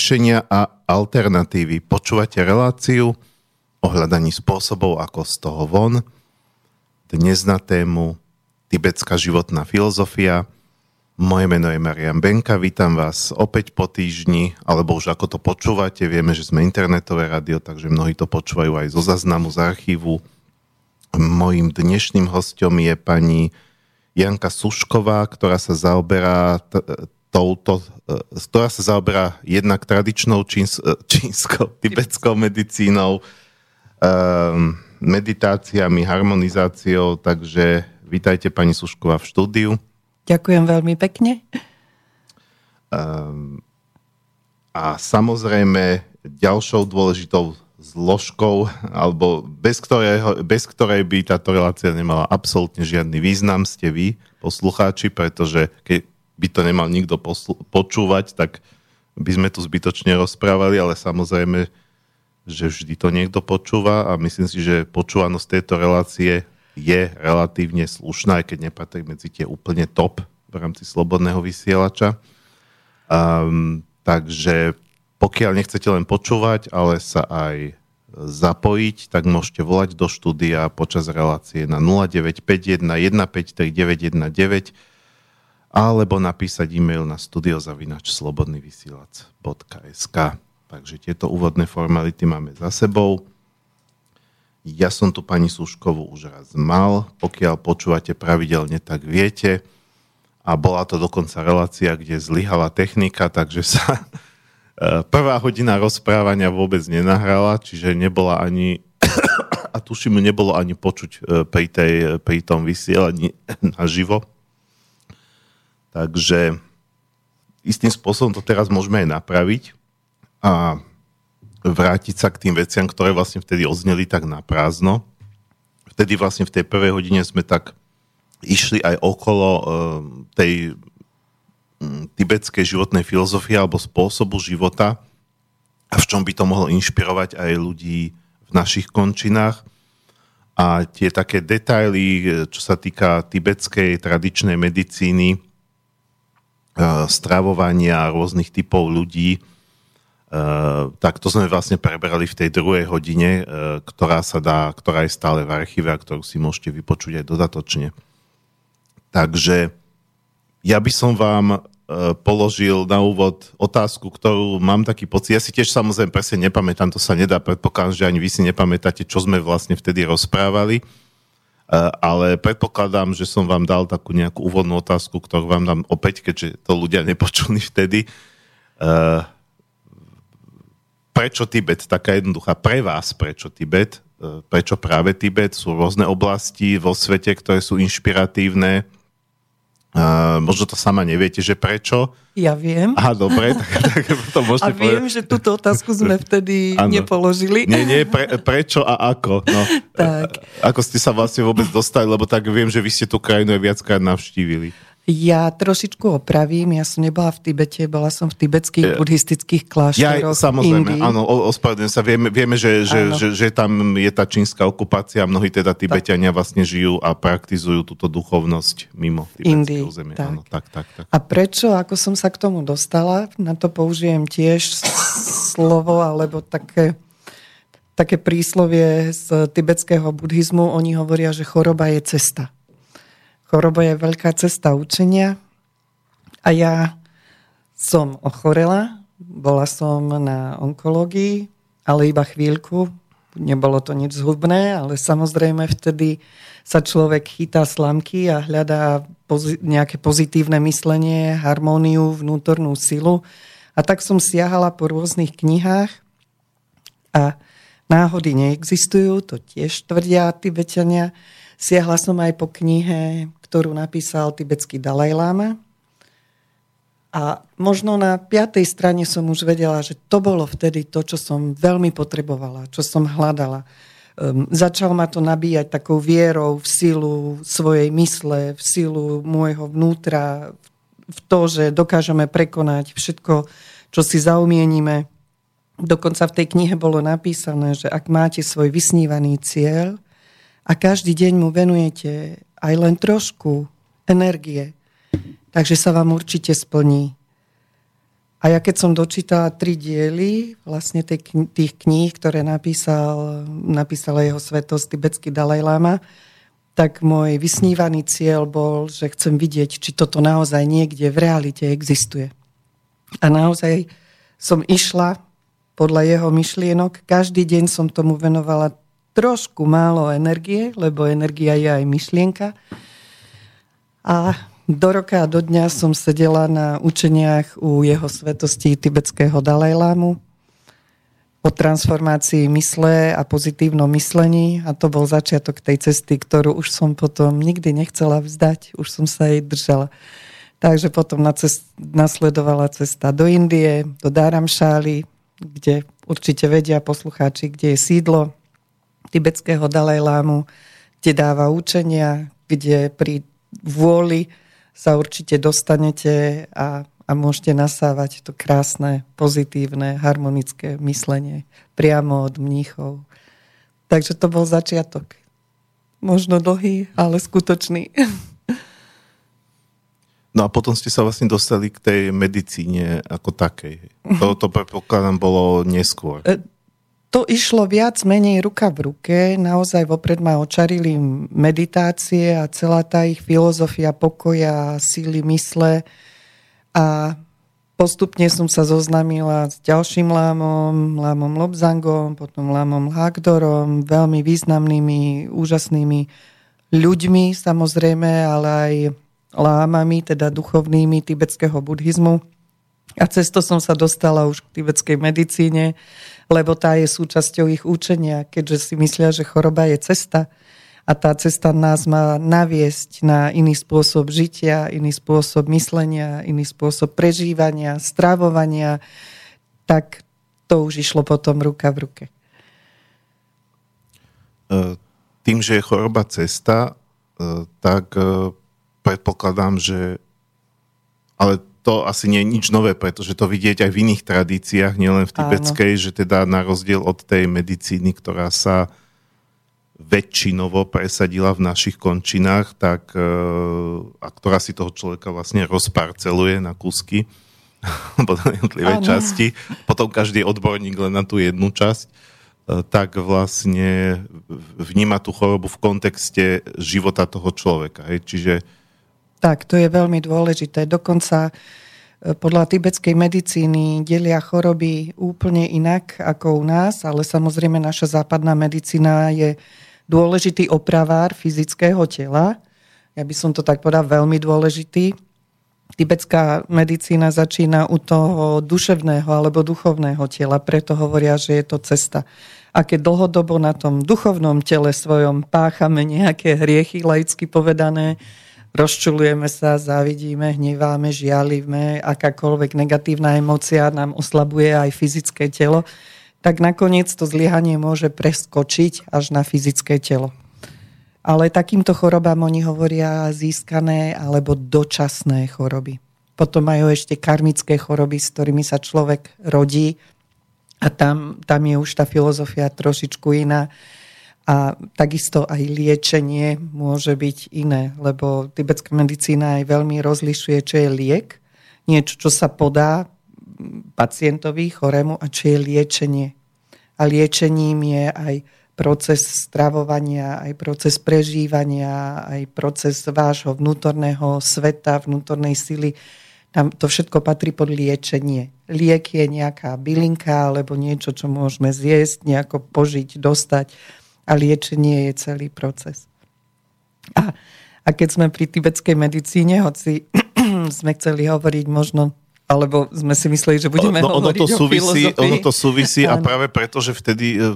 riešenia a alternatívy. Počúvate reláciu o hľadaní spôsobov, ako z toho von. Dnes na tému tibetská životná filozofia. Moje meno je Marian Benka, vítam vás opäť po týždni, alebo už ako to počúvate, vieme, že sme internetové rádio, takže mnohí to počúvajú aj zo zaznamu, z archívu. Mojím dnešným hostom je pani Janka Sušková, ktorá sa zaoberá t- touto, e, ktorá sa zaoberá jednak tradičnou číns, e, čínskou, tibetskou medicínou, um, meditáciami, harmonizáciou, takže vítajte pani Sušková v štúdiu. Ďakujem veľmi pekne. Um, a samozrejme ďalšou dôležitou zložkou, alebo bez, ktorého, bez ktorej by táto relácia nemala absolútne žiadny význam, ste vy, poslucháči, pretože keď by to nemal nikto poslu- počúvať, tak by sme tu zbytočne rozprávali, ale samozrejme, že vždy to niekto počúva a myslím si, že počúvanosť tejto relácie je relatívne slušná, aj keď nepatrí medzi tie úplne top v rámci slobodného vysielača. Um, takže pokiaľ nechcete len počúvať, ale sa aj zapojiť, tak môžete volať do štúdia počas relácie na 0951 153 919 alebo napísať e-mail na studiozavinačslobodnyvysielac.sk Takže tieto úvodné formality máme za sebou. Ja som tu pani Suškovu už raz mal. Pokiaľ počúvate pravidelne, tak viete. A bola to dokonca relácia, kde zlyhala technika, takže sa Prvá hodina rozprávania vôbec nenahrala, čiže nebola ani, a tuším, nebolo ani počuť e, pri, tej, pri tom vysielaní naživo. Takže istým spôsobom to teraz môžeme aj napraviť a vrátiť sa k tým veciam, ktoré vlastne vtedy ozneli tak na prázdno. Vtedy vlastne v tej prvej hodine sme tak išli aj okolo uh, tej Mm, tibetskej životnej filozofie alebo spôsobu života a v čom by to mohlo inšpirovať aj ľudí v našich končinách. A tie také detaily, čo sa týka tibetskej tradičnej medicíny, stravovania rôznych typov ľudí, e, tak to sme vlastne preberali v tej druhej hodine, e, ktorá sa dá, ktorá je stále v archíve a ktorú si môžete vypočuť aj dodatočne. Takže ja by som vám E, položil na úvod otázku, ktorú mám taký pocit. Ja si tiež samozrejme presne nepamätám, to sa nedá, predpokladám, že ani vy si nepamätáte, čo sme vlastne vtedy rozprávali, e, ale predpokladám, že som vám dal takú nejakú úvodnú otázku, ktorú vám dám opäť, keďže to ľudia nepočuli vtedy. E, prečo Tibet? Taká jednoduchá. Pre vás prečo Tibet? Prečo práve Tibet? Sú rôzne oblasti vo svete, ktoré sú inšpiratívne Uh, možno to sama neviete, že prečo. Ja viem. Aha, dobre, tak, tak to môžete A viem, povedať. že túto otázku sme vtedy ano. nepoložili. Nie, nie, pre, prečo a ako. No, tak. Ako ste sa vlastne vôbec dostali, lebo tak viem, že vy ste tú krajinu aj viackrát navštívili. Ja trošičku opravím, ja som nebola v Tibete, bola som v tibetských buddhistických kláštoroch. Ja, samozrejme, Indii. áno, ospravedlňujem sa. Vieme, vieme že, že, že, že tam je tá čínska okupácia a mnohí teda Tibetania vlastne žijú a praktizujú túto duchovnosť mimo Indii. územie. Tak. Áno, tak, tak, tak. A prečo, ako som sa k tomu dostala, na to použijem tiež slovo alebo také také príslovie z tibetského buddhizmu, oni hovoria, že choroba je cesta. Choroba je veľká cesta učenia a ja som ochorela, bola som na onkológii, ale iba chvíľku, nebolo to nič zhubné, ale samozrejme vtedy sa človek chytá slamky a hľadá pozi- nejaké pozitívne myslenie, harmóniu, vnútornú silu. A tak som siahala po rôznych knihách a náhody neexistujú, to tiež tvrdia Tibetania. Siahla som aj po knihe ktorú napísal tibetský Dalaj Lama. A možno na piatej strane som už vedela, že to bolo vtedy to, čo som veľmi potrebovala, čo som hľadala. Um, začal ma to nabíjať takou vierou v silu svojej mysle, v silu môjho vnútra, v to, že dokážeme prekonať všetko, čo si zaumienime. Dokonca v tej knihe bolo napísané, že ak máte svoj vysnívaný cieľ a každý deň mu venujete aj len trošku energie, takže sa vám určite splní. A ja keď som dočítala tri diely vlastne tých kníh, ktoré napísal, napísala jeho svetosť tibetský Dalaj Lama, tak môj vysnívaný cieľ bol, že chcem vidieť, či toto naozaj niekde v realite existuje. A naozaj som išla podľa jeho myšlienok. Každý deň som tomu venovala trošku málo energie, lebo energia je aj myšlienka. A do roka a do dňa som sedela na učeniach u jeho svetosti tibetského Dalajlámu o transformácii mysle a pozitívnom myslení a to bol začiatok tej cesty, ktorú už som potom nikdy nechcela vzdať, už som sa jej držala. Takže potom cest, nasledovala cesta do Indie, do Dharamšály, kde určite vedia poslucháči, kde je sídlo tibetského Dalajlámu, kde dáva učenia, kde pri vôli sa určite dostanete a, a môžete nasávať to krásne, pozitívne, harmonické myslenie priamo od mníchov. Takže to bol začiatok. Možno dlhý, ale skutočný. No a potom ste sa vlastne dostali k tej medicíne ako takej. To, to predpokladám bolo neskôr. To išlo viac menej ruka v ruke. Naozaj vopred ma očarili meditácie a celá tá ich filozofia pokoja, síly mysle. A postupne som sa zoznámila s ďalším lámom, lámom Lobzangom, potom lámom Hagdorom, veľmi významnými, úžasnými ľuďmi samozrejme, ale aj lámami, teda duchovnými tibetského buddhizmu. A cez to som sa dostala už k tibetskej medicíne lebo tá je súčasťou ich učenia, keďže si myslia, že choroba je cesta a tá cesta nás má naviesť na iný spôsob žitia, iný spôsob myslenia, iný spôsob prežívania, stravovania, tak to už išlo potom ruka v ruke. E, tým, že je choroba cesta, e, tak e, predpokladám, že ale to asi nie je nič nové, pretože to vidieť aj v iných tradíciách, nielen v tibetskej, Áno. že teda na rozdiel od tej medicíny, ktorá sa väčšinovo presadila v našich končinách, tak, e, a ktorá si toho človeka vlastne rozparceluje na kúsky, potom jednotlivé časti, potom každý odborník len na tú jednu časť, e, tak vlastne vníma tú chorobu v kontexte života toho človeka. Hej. Čiže tak, to je veľmi dôležité. Dokonca e, podľa tibetskej medicíny delia choroby úplne inak ako u nás, ale samozrejme naša západná medicína je dôležitý opravár fyzického tela. Ja by som to tak povedal veľmi dôležitý. Tibetská medicína začína u toho duševného alebo duchovného tela, preto hovoria, že je to cesta. A keď dlhodobo na tom duchovnom tele svojom páchame nejaké hriechy, laicky povedané, rozčulujeme sa, závidíme, hneváme, žialíme, akákoľvek negatívna emocia nám oslabuje aj fyzické telo, tak nakoniec to zlyhanie môže preskočiť až na fyzické telo. Ale takýmto chorobám oni hovoria získané alebo dočasné choroby. Potom majú ešte karmické choroby, s ktorými sa človek rodí a tam, tam je už tá filozofia trošičku iná a takisto aj liečenie môže byť iné, lebo tibetská medicína aj veľmi rozlišuje, čo je liek, niečo, čo sa podá pacientovi, chorému a čo je liečenie. A liečením je aj proces stravovania, aj proces prežívania, aj proces vášho vnútorného sveta, vnútornej sily. Tam to všetko patrí pod liečenie. Liek je nejaká bylinka alebo niečo, čo môžeme zjesť, nejako požiť, dostať a liečenie je celý proces. A, a keď sme pri tibetskej medicíne, hoci sme chceli hovoriť možno alebo sme si mysleli, že budeme no, hovoriť ono to súvisí, o Ono to súvisí a práve preto, že vtedy, e,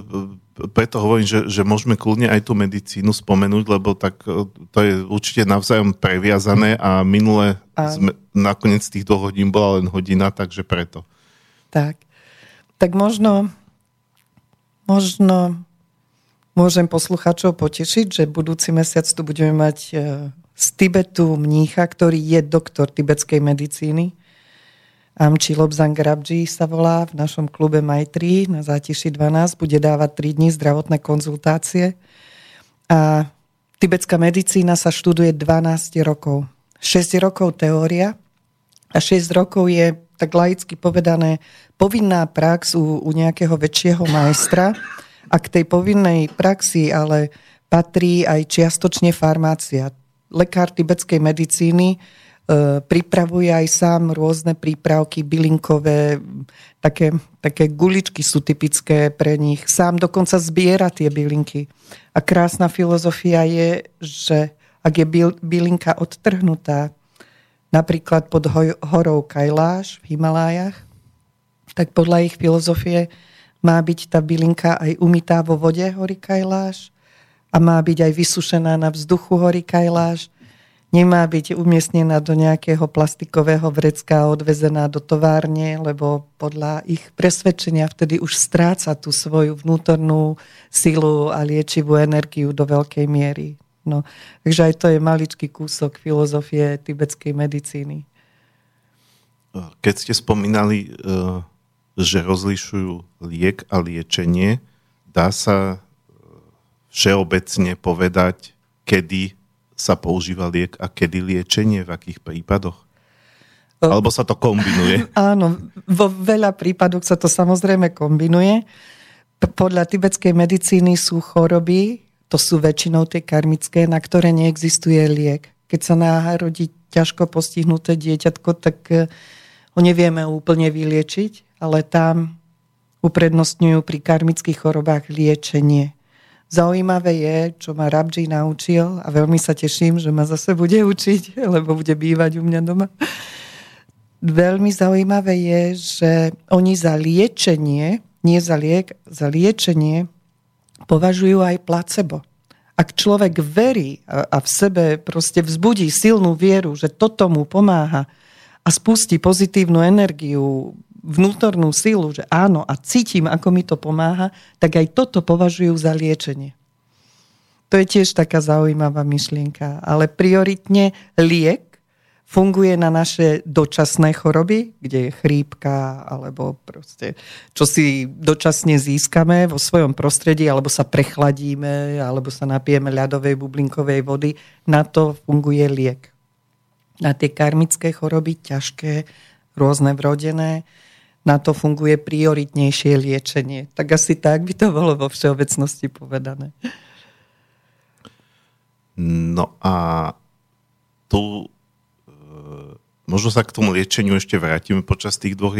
preto hovorím, že, že môžeme kľudne aj tú medicínu spomenúť, lebo tak e, to je určite navzájom previazané a minule a... sme, nakoniec tých dvoch hodín bola len hodina, takže preto. Tak. Tak možno, možno Môžem poslucháčov potešiť, že budúci mesiac tu budeme mať e, z Tibetu mnícha, ktorý je doktor tibetskej medicíny. Amči Lobzang Grabji sa volá v našom klube Maitri na Zátiši 12. Bude dávať 3 dní zdravotné konzultácie. A tibetská medicína sa študuje 12 rokov. 6 rokov teória a 6 rokov je tak laicky povedané, povinná prax u, u nejakého väčšieho majstra a k tej povinnej praxi ale patrí aj čiastočne farmácia. Lekár tibetskej medicíny E, pripravuje aj sám rôzne prípravky bylinkové, také, také guličky sú typické pre nich. Sám dokonca zbiera tie bylinky. A krásna filozofia je, že ak je bylinka odtrhnutá, napríklad pod horou Kailáš v Himalájach, tak podľa ich filozofie má byť tá bylinka aj umytá vo vode hory Kailáš a má byť aj vysušená na vzduchu hory Kailáš nemá byť umiestnená do nejakého plastikového vrecka a odvezená do továrne, lebo podľa ich presvedčenia vtedy už stráca tú svoju vnútornú silu a liečivú energiu do veľkej miery. No, takže aj to je maličký kúsok filozofie tibetskej medicíny. Keď ste spomínali, eh, že rozlišujú liek a liečenie, dá sa všeobecne povedať, kedy sa používa liek a kedy liečenie, v akých prípadoch? Alebo sa to kombinuje? Áno, vo veľa prípadoch sa to samozrejme kombinuje. Podľa tibetskej medicíny sú choroby, to sú väčšinou tie karmické, na ktoré neexistuje liek. Keď sa národí ťažko postihnuté dieťatko, tak eh, ho nevieme úplne vyliečiť, ale tam uprednostňujú pri karmických chorobách liečenie. Zaujímavé je, čo ma Rabji naučil a veľmi sa teším, že ma zase bude učiť, lebo bude bývať u mňa doma. Veľmi zaujímavé je, že oni za liečenie, nie za liek, za liečenie považujú aj placebo. Ak človek verí a v sebe proste vzbudí silnú vieru, že toto mu pomáha a spustí pozitívnu energiu, vnútornú silu, že áno a cítim, ako mi to pomáha, tak aj toto považujú za liečenie. To je tiež taká zaujímavá myšlienka. Ale prioritne liek funguje na naše dočasné choroby, kde je chrípka alebo proste, čo si dočasne získame vo svojom prostredí, alebo sa prechladíme, alebo sa napijeme ľadovej bublinkovej vody. Na to funguje liek. Na tie karmické choroby, ťažké, rôzne vrodené, na to funguje prioritnejšie liečenie. Tak asi tak by to bolo vo všeobecnosti povedané. No a tu e, možno sa k tomu liečeniu ešte vrátime počas tých dvoch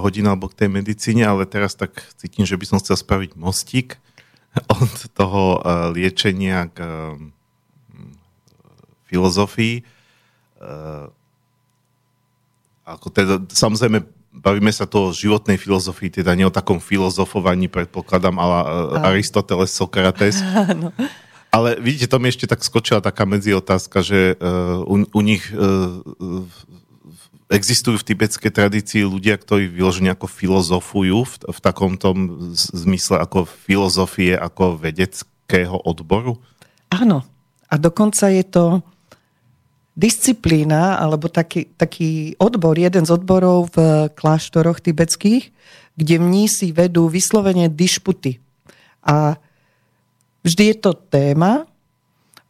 hodín alebo k tej medicíne, ale teraz tak cítim, že by som chcel spraviť mostík od toho e, liečenia k e, filozofii. Ako teda, samozrejme, bavíme sa tu o životnej filozofii, teda nie o takom filozofovaní, predpokladám, ale Aristoteles, Sokrates. Áno. Ale vidíte, to mi ešte tak skočila taká medzi otázka, že uh, u, u nich uh, existujú v tibetskej tradícii ľudia, ktorí vyložene ako filozofujú v, v takom tom zmysle ako filozofie, ako vedeckého odboru? Áno. A dokonca je to disciplína alebo taký, taký odbor, jeden z odborov v kláštoroch tibetských, kde mnísi vedú vyslovene dišputy. A vždy je to téma,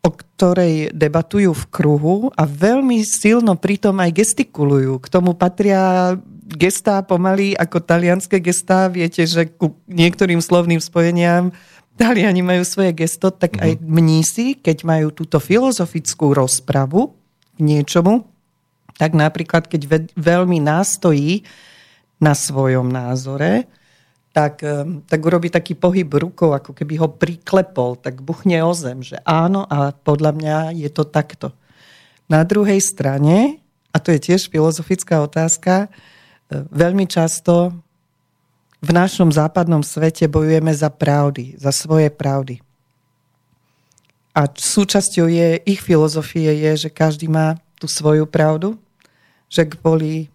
o ktorej debatujú v kruhu a veľmi silno pritom aj gestikulujú. K tomu patria gestá pomaly ako talianské gestá. Viete, že ku niektorým slovným spojeniam Taliani majú svoje gesto, tak aj mhm. mnísi, keď majú túto filozofickú rozpravu, niečomu, tak napríklad, keď ve, veľmi nástojí na svojom názore, tak, tak urobí taký pohyb rukou, ako keby ho priklepol, tak buchne o zem, že áno a podľa mňa je to takto. Na druhej strane, a to je tiež filozofická otázka, veľmi často v našom západnom svete bojujeme za pravdy, za svoje pravdy. A súčasťou je, ich filozofie je, že každý má tú svoju pravdu, že kvôli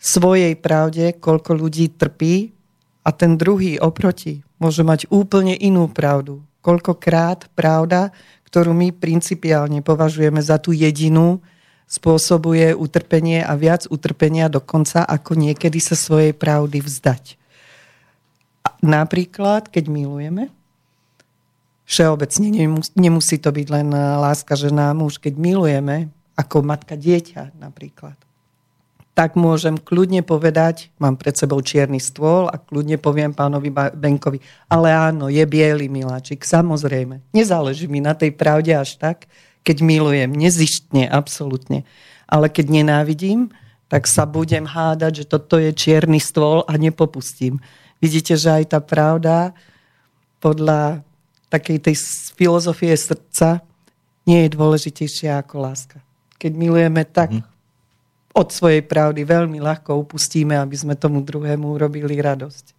svojej pravde, koľko ľudí trpí a ten druhý oproti môže mať úplne inú pravdu. Koľkokrát pravda, ktorú my principiálne považujeme za tú jedinú, spôsobuje utrpenie a viac utrpenia dokonca, ako niekedy sa svojej pravdy vzdať. Napríklad, keď milujeme, všeobecne. Nemusí to byť len láska žena a muž. Keď milujeme, ako matka dieťa napríklad, tak môžem kľudne povedať, mám pred sebou čierny stôl a kľudne poviem pánovi Benkovi, ale áno, je biely miláčik, samozrejme. Nezáleží mi na tej pravde až tak, keď milujem, nezištne, absolútne. Ale keď nenávidím, tak sa budem hádať, že toto je čierny stôl a nepopustím. Vidíte, že aj tá pravda podľa takej tej filozofie srdca nie je dôležitejšia ako láska. Keď milujeme tak, mm od svojej pravdy veľmi ľahko upustíme, aby sme tomu druhému urobili radosť.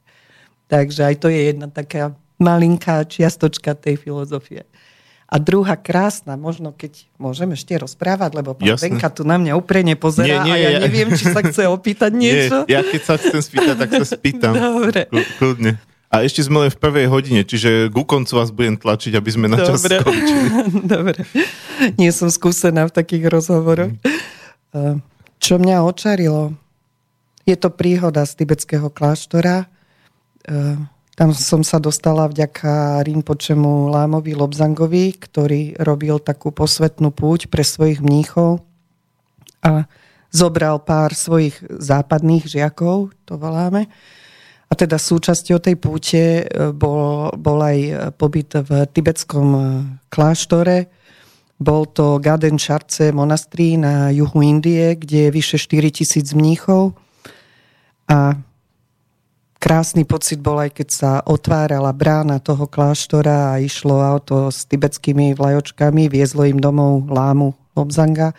Takže aj to je jedna taká malinká čiastočka tej filozofie. A druhá krásna, možno keď môžem ešte rozprávať, lebo pán Jasne. Benka tu na mňa úprene pozerá nie, nie, a ja, ja neviem, či sa chce opýtať niečo. Nie, ja keď sa chcem spýtať, tak sa spýtam. Dobre. Kľudne. A ešte sme len v prvej hodine, čiže ku koncu vás budem tlačiť, aby sme na čas Dobre. skončili. Dobre. Nie som skúsená v takých rozhovoroch. Mm. Čo mňa očarilo, je to príhoda z tibetského kláštora. E, tam som sa dostala vďaka Rinpočemu Lámovi Lobzangovi, ktorý robil takú posvetnú púť pre svojich mníchov a zobral pár svojich západných žiakov, to voláme. A teda súčasťou tej púte e, bol, bol aj pobyt v tibetskom e, kláštore, bol to Gaden Charce monastrí na juhu Indie, kde je vyše 4 tisíc mníchov. A krásny pocit bol aj keď sa otvárala brána toho kláštora a išlo auto s tibetskými vlajočkami, viezlo im domov lámu Lobzanga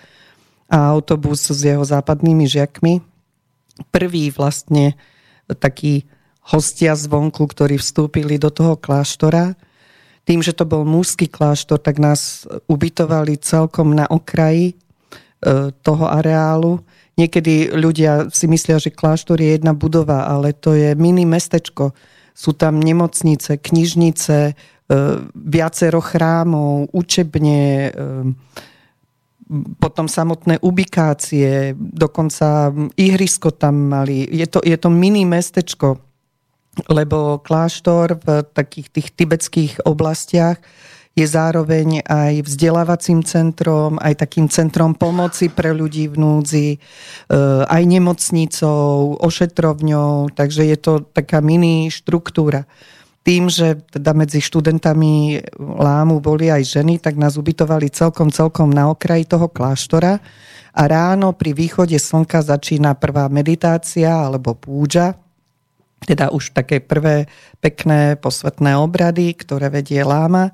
a autobus s jeho západnými žiakmi. Prvý vlastne taký hostia zvonku, ktorí vstúpili do toho kláštora tým, že to bol mužský kláštor, tak nás ubytovali celkom na okraji e, toho areálu. Niekedy ľudia si myslia, že kláštor je jedna budova, ale to je mini mestečko. Sú tam nemocnice, knižnice, e, viacero chrámov, učebne, e, potom samotné ubikácie, dokonca ihrisko tam mali. Je to, je to mini mestečko lebo kláštor v takých tých tibetských oblastiach je zároveň aj vzdelávacím centrom, aj takým centrom pomoci pre ľudí v núdzi, e, aj nemocnicou, ošetrovňou, takže je to taká mini štruktúra. Tým, že teda medzi študentami lámu boli aj ženy, tak nás ubytovali celkom, celkom na okraji toho kláštora. A ráno pri východe slnka začína prvá meditácia alebo púža, teda už také prvé pekné posvetné obrady, ktoré vedie láma.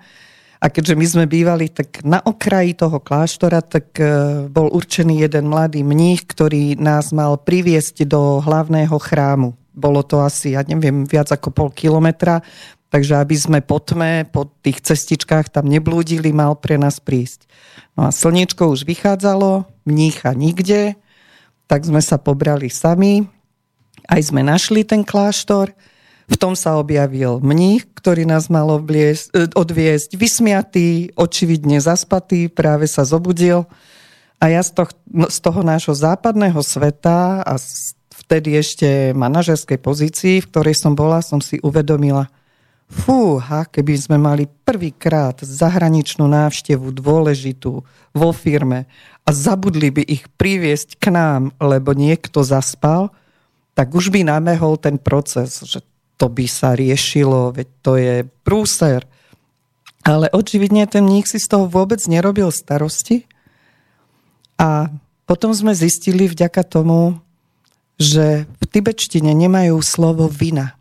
A keďže my sme bývali tak na okraji toho kláštora, tak e, bol určený jeden mladý mních, ktorý nás mal priviesť do hlavného chrámu. Bolo to asi, ja neviem, viac ako pol kilometra, takže aby sme po tme, po tých cestičkách tam neblúdili, mal pre nás prísť. No a slniečko už vychádzalo, mnícha nikde, tak sme sa pobrali sami, aj sme našli ten kláštor, v tom sa objavil mních, ktorý nás mal obliesť, e, odviesť vysmiatý, očividne zaspatý, práve sa zobudil. A ja z toho, no, z toho nášho západného sveta a vtedy ešte manažerskej pozícii, v ktorej som bola, som si uvedomila, fúha, keby sme mali prvýkrát zahraničnú návštevu dôležitú vo firme a zabudli by ich priviesť k nám, lebo niekto zaspal, tak už by namehol ten proces, že to by sa riešilo, veď to je prúser. Ale očividne ten mních si z toho vôbec nerobil starosti. A potom sme zistili vďaka tomu, že v tibetštine nemajú slovo vina.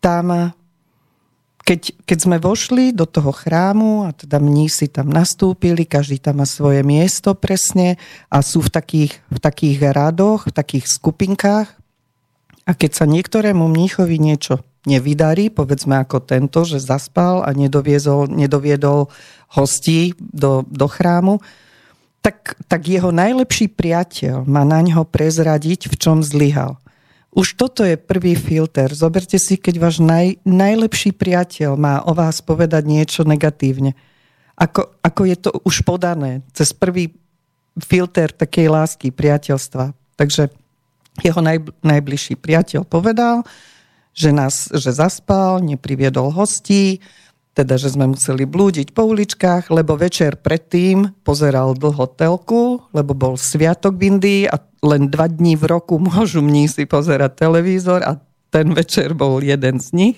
Tam keď, keď sme vošli do toho chrámu a teda mnísi tam nastúpili, každý tam má svoje miesto presne a sú v takých, v takých radoch, v takých skupinkách a keď sa niektorému mníchovi niečo nevydarí, povedzme ako tento, že zaspal a nedoviezol, nedoviedol hostí do, do chrámu, tak, tak jeho najlepší priateľ má na ňo prezradiť, v čom zlyhal. Už toto je prvý filter. Zoberte si, keď váš naj, najlepší priateľ má o vás povedať niečo negatívne. Ako, ako je to už podané cez prvý filter takej lásky, priateľstva. Takže jeho naj, najbližší priateľ povedal, že, nás, že zaspal, nepriviedol hostí, teda, že sme museli blúdiť po uličkách, lebo večer predtým pozeral dlho telku, lebo bol sviatok v Indii a len dva dní v roku môžu mní si pozerať televízor a ten večer bol jeden z nich.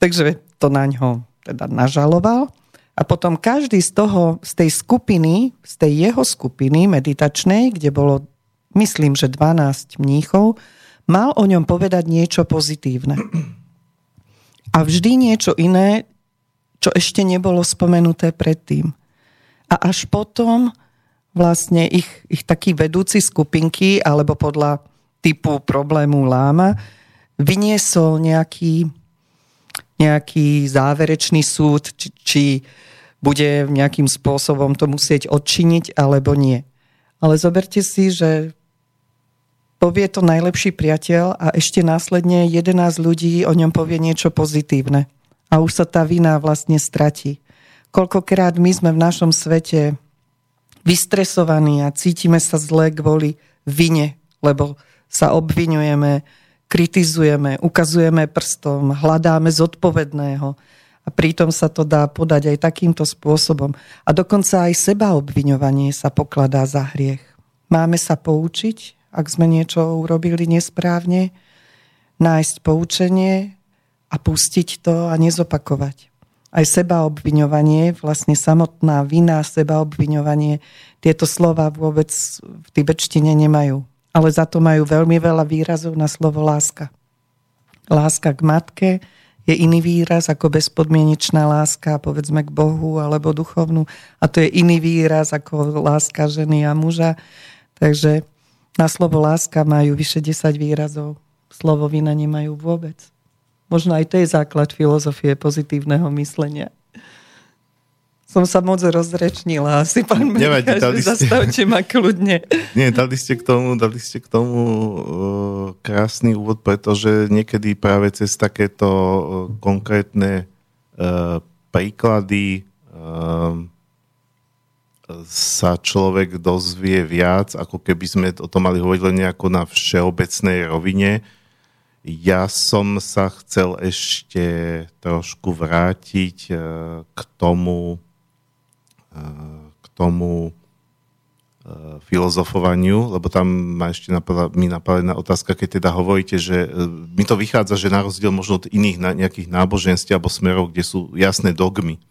Takže to na ňo teda nažaloval. A potom každý z toho, z tej skupiny, z tej jeho skupiny meditačnej, kde bolo, myslím, že 12 mníchov, mal o ňom povedať niečo pozitívne. A vždy niečo iné, čo ešte nebolo spomenuté predtým. A až potom vlastne ich, ich takí vedúci skupinky, alebo podľa typu problému láma, vyniesol nejaký, nejaký záverečný súd, či, či bude nejakým spôsobom to musieť odčiniť alebo nie. Ale zoberte si, že povie to najlepší priateľ a ešte následne 11 ľudí o ňom povie niečo pozitívne. A už sa tá vina vlastne stratí. Koľkokrát my sme v našom svete vystresovaní a cítime sa zle kvôli vine, lebo sa obvinujeme, kritizujeme, ukazujeme prstom, hľadáme zodpovedného a pritom sa to dá podať aj takýmto spôsobom. A dokonca aj seba obviňovanie sa pokladá za hriech. Máme sa poučiť, ak sme niečo urobili nesprávne, nájsť poučenie a pustiť to a nezopakovať. Aj seba obviňovanie, vlastne samotná vina, seba obviňovanie, tieto slova vôbec v tibetštine nemajú. Ale za to majú veľmi veľa výrazov na slovo láska. Láska k matke, je iný výraz ako bezpodmienečná láska, povedzme k Bohu alebo duchovnú. A to je iný výraz ako láska ženy a muža. Takže na slovo láska majú vyše 10 výrazov. Slovo vina nemajú vôbec. Možno aj to je základ filozofie pozitívneho myslenia som sa moc rozrečnila. Asi pán Nevadí, dali ste... zastavte ma kľudne. Nie, dali ste k tomu, dali ste k tomu uh, krásny úvod, pretože niekedy práve cez takéto uh, konkrétne uh, príklady uh, sa človek dozvie viac, ako keby sme o tom mali hovoriť len nejako na všeobecnej rovine. Ja som sa chcel ešte trošku vrátiť uh, k tomu, k tomu e, filozofovaniu, lebo tam ma ešte napadla, mi napadla otázka, keď teda hovoríte, že mi to vychádza, že na rozdiel možno od iných nejakých náboženstiev alebo smerov, kde sú jasné dogmy,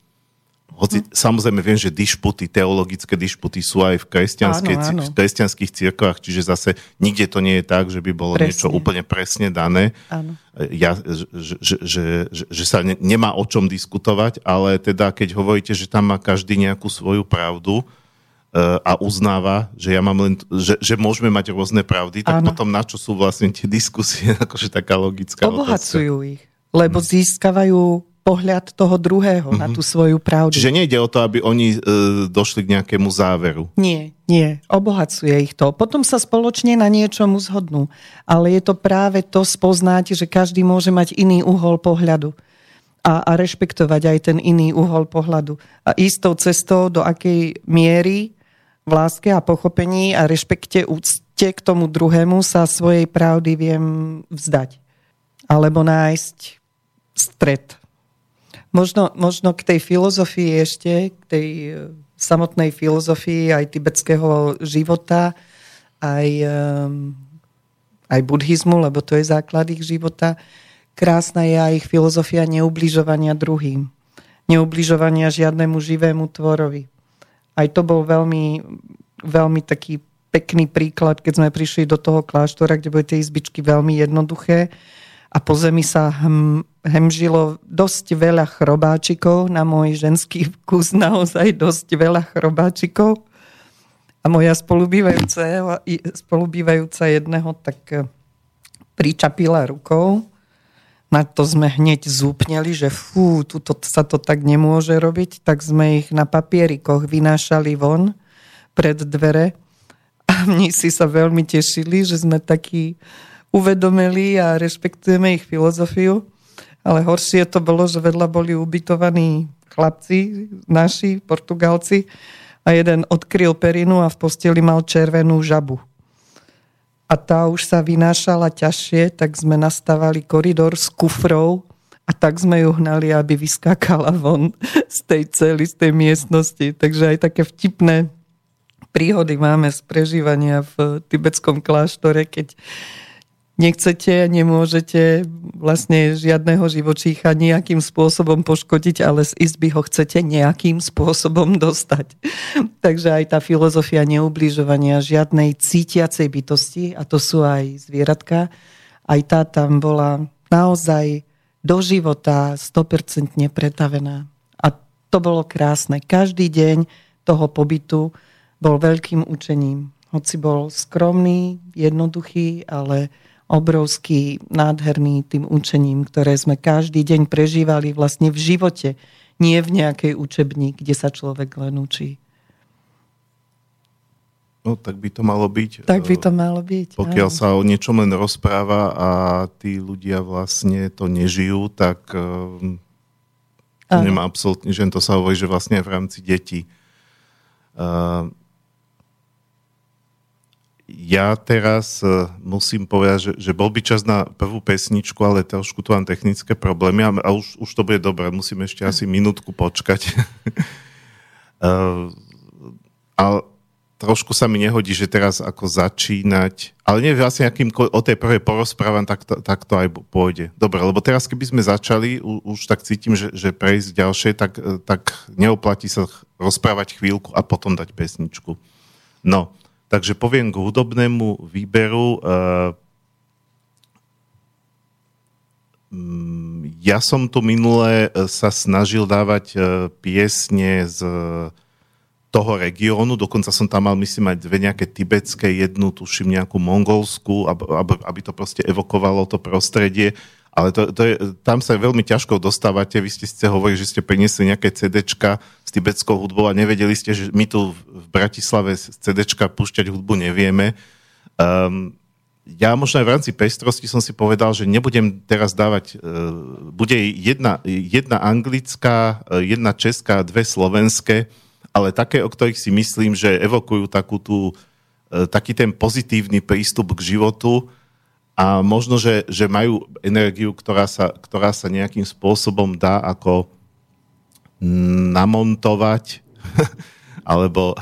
hoci hm. samozrejme viem, že dišputy, teologické dišputy sú aj v, kresťanskej, áno, áno. v kresťanských cirkvách, čiže zase nikde to nie je tak, že by bolo presne. niečo úplne presne dané. Áno. Ja, že, že, že, že sa ne, nemá o čom diskutovať, ale teda keď hovoríte, že tam má každý nejakú svoju pravdu, e, a uznáva, že ja mám len, že, že môžeme mať rôzne pravdy, tak Áno. potom na čo sú vlastne tie diskusie, akože taká logická Obohacujú otázka. ich, lebo získavajú pohľad toho druhého mm-hmm. na mhm. tú svoju pravdu. Čiže nejde o to, aby oni e, došli k nejakému záveru. Nie, nie. Obohacuje ich to. Potom sa spoločne na niečom zhodnú. Ale je to práve to spoznať, že každý môže mať iný uhol pohľadu. A, a rešpektovať aj ten iný uhol pohľadu. A istou cestou, do akej miery v láske a pochopení a rešpekte úcte k tomu druhému sa svojej pravdy viem vzdať. Alebo nájsť stred Možno, možno k tej filozofii ešte, k tej e, samotnej filozofii aj tibetského života, aj, aj buddhizmu, lebo to je základ ich života. Krásna je aj ich filozofia neubližovania druhým. Neubližovania žiadnemu živému tvorovi. Aj to bol veľmi, veľmi taký pekný príklad, keď sme prišli do toho kláštora, kde boli tie izbičky veľmi jednoduché a po zemi sa hm, hemžilo dosť veľa chrobáčikov, na môj ženský vkus naozaj dosť veľa chrobáčikov. A moja spolubývajúca, spolubývajúca jedného tak eh, pričapila rukou. Na to sme hneď zúpneli, že fú, tuto sa to tak nemôže robiť, tak sme ich na papierikoch vynášali von pred dvere. A mní si sa veľmi tešili, že sme takí uvedomili a rešpektujeme ich filozofiu. Ale horšie to bolo, že vedľa boli ubytovaní chlapci, naši, Portugalci, a jeden odkryl perinu a v posteli mal červenú žabu. A tá už sa vynášala ťažšie, tak sme nastavali koridor s kufrou a tak sme ju hnali, aby vyskákala von z tej cely, z tej miestnosti. Takže aj také vtipné príhody máme z prežívania v tibetskom kláštore, keď nechcete, nemôžete vlastne žiadneho živočícha nejakým spôsobom poškodiť, ale z izby ho chcete nejakým spôsobom dostať. Takže aj tá filozofia neubližovania žiadnej cítiacej bytosti, a to sú aj zvieratka, aj tá tam bola naozaj do života 100% pretavená. A to bolo krásne. Každý deň toho pobytu bol veľkým učením. Hoci bol skromný, jednoduchý, ale obrovský, nádherný tým učením, ktoré sme každý deň prežívali vlastne v živote, nie v nejakej učebni, kde sa človek len učí. No, tak by to malo byť. Tak by to malo byť. Pokiaľ áno. sa o niečom len rozpráva a tí ľudia vlastne to nežijú, tak um, to nemá absolútne, že to sa hovorí, že vlastne aj v rámci detí. Uh, ja teraz uh, musím povedať, že, že bol by čas na prvú pesničku, ale trošku tu mám technické problémy a, a už, už to bude dobré, musím ešte asi minútku počkať. uh, ale trošku sa mi nehodí, že teraz ako začínať, ale nie vlastne akým o tej prvej porozprávam, tak to, tak to aj pôjde. Dobre, lebo teraz keby sme začali, u, už tak cítim, že, že prejsť ďalšie, tak, tak neoplatí sa rozprávať chvíľku a potom dať pesničku. No, takže poviem k hudobnému výberu. Uh, ja som tu minule e, sa snažil dávať uh, piesne z toho regiónu, dokonca som tam mal, myslím, aj dve nejaké tibetské, jednu, tuším, nejakú mongolskú, aby to proste evokovalo to prostredie, ale to, to je, tam sa veľmi ťažko dostávate, vy ste ste hovorili, že ste priniesli nejaké CDčka s tibetskou hudbou a nevedeli ste, že my tu v Bratislave z CDčka púšťať hudbu nevieme. Um, ja možno aj v rámci pestrosti som si povedal, že nebudem teraz dávať, uh, bude jedna, jedna anglická, jedna česká, dve slovenské, ale také, o ktorých si myslím, že evokujú takú tú, e, taký ten pozitívny prístup k životu a možno, že, že majú energiu, ktorá sa, ktorá sa nejakým spôsobom dá ako namontovať alebo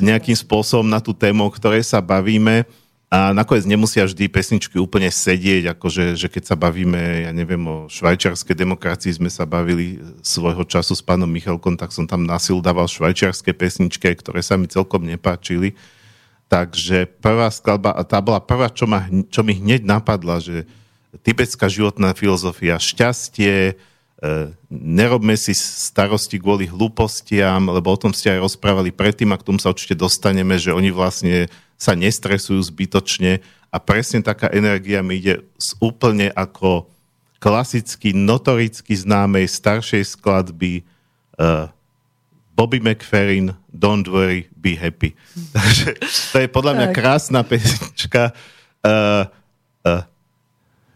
nejakým spôsobom na tú tému, o ktorej sa bavíme a nakoniec nemusia vždy pesničky úplne sedieť, akože že keď sa bavíme, ja neviem, o švajčiarskej demokracii sme sa bavili svojho času s pánom Michalkom, tak som tam nasil dával švajčiarske pesničky, ktoré sa mi celkom nepáčili. Takže prvá skladba, tá bola prvá, čo, ma, čo mi hneď napadla, že tibetská životná filozofia, šťastie, e, nerobme si starosti kvôli hlúpostiam, lebo o tom ste aj rozprávali predtým a k tomu sa určite dostaneme, že oni vlastne sa nestresujú zbytočne. A presne taká energia mi ide z úplne ako klasicky, notoricky známej staršej skladby uh, Bobby McFerrin Don't Worry, Be Happy. Takže to je podľa mňa krásna pesnička. Uh, uh,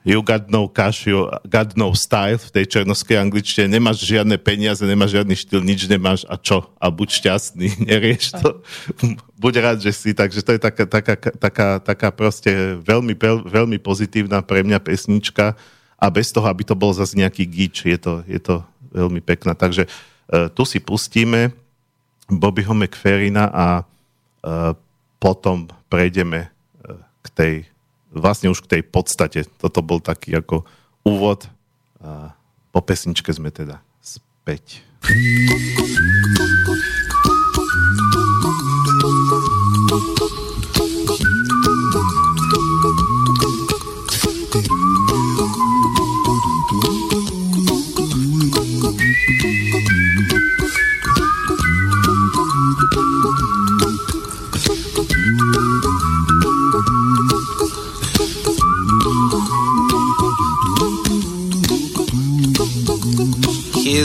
You got no cash, you got no style v tej černoskej angličtine. Nemáš žiadne peniaze, nemáš žiadny štýl, nič nemáš a čo? A buď šťastný, nerieš to. Buď rád, že si. Takže to je taká, taká, taká, taká proste veľmi, veľmi pozitívna pre mňa pesnička a bez toho, aby to bol zase nejaký gič, je to, je to veľmi pekná. Takže uh, tu si pustíme Bobbyho McFerrina a uh, potom prejdeme uh, k tej vlastne už k tej podstate. Toto bol taký ako úvod po pesničke sme teda späť.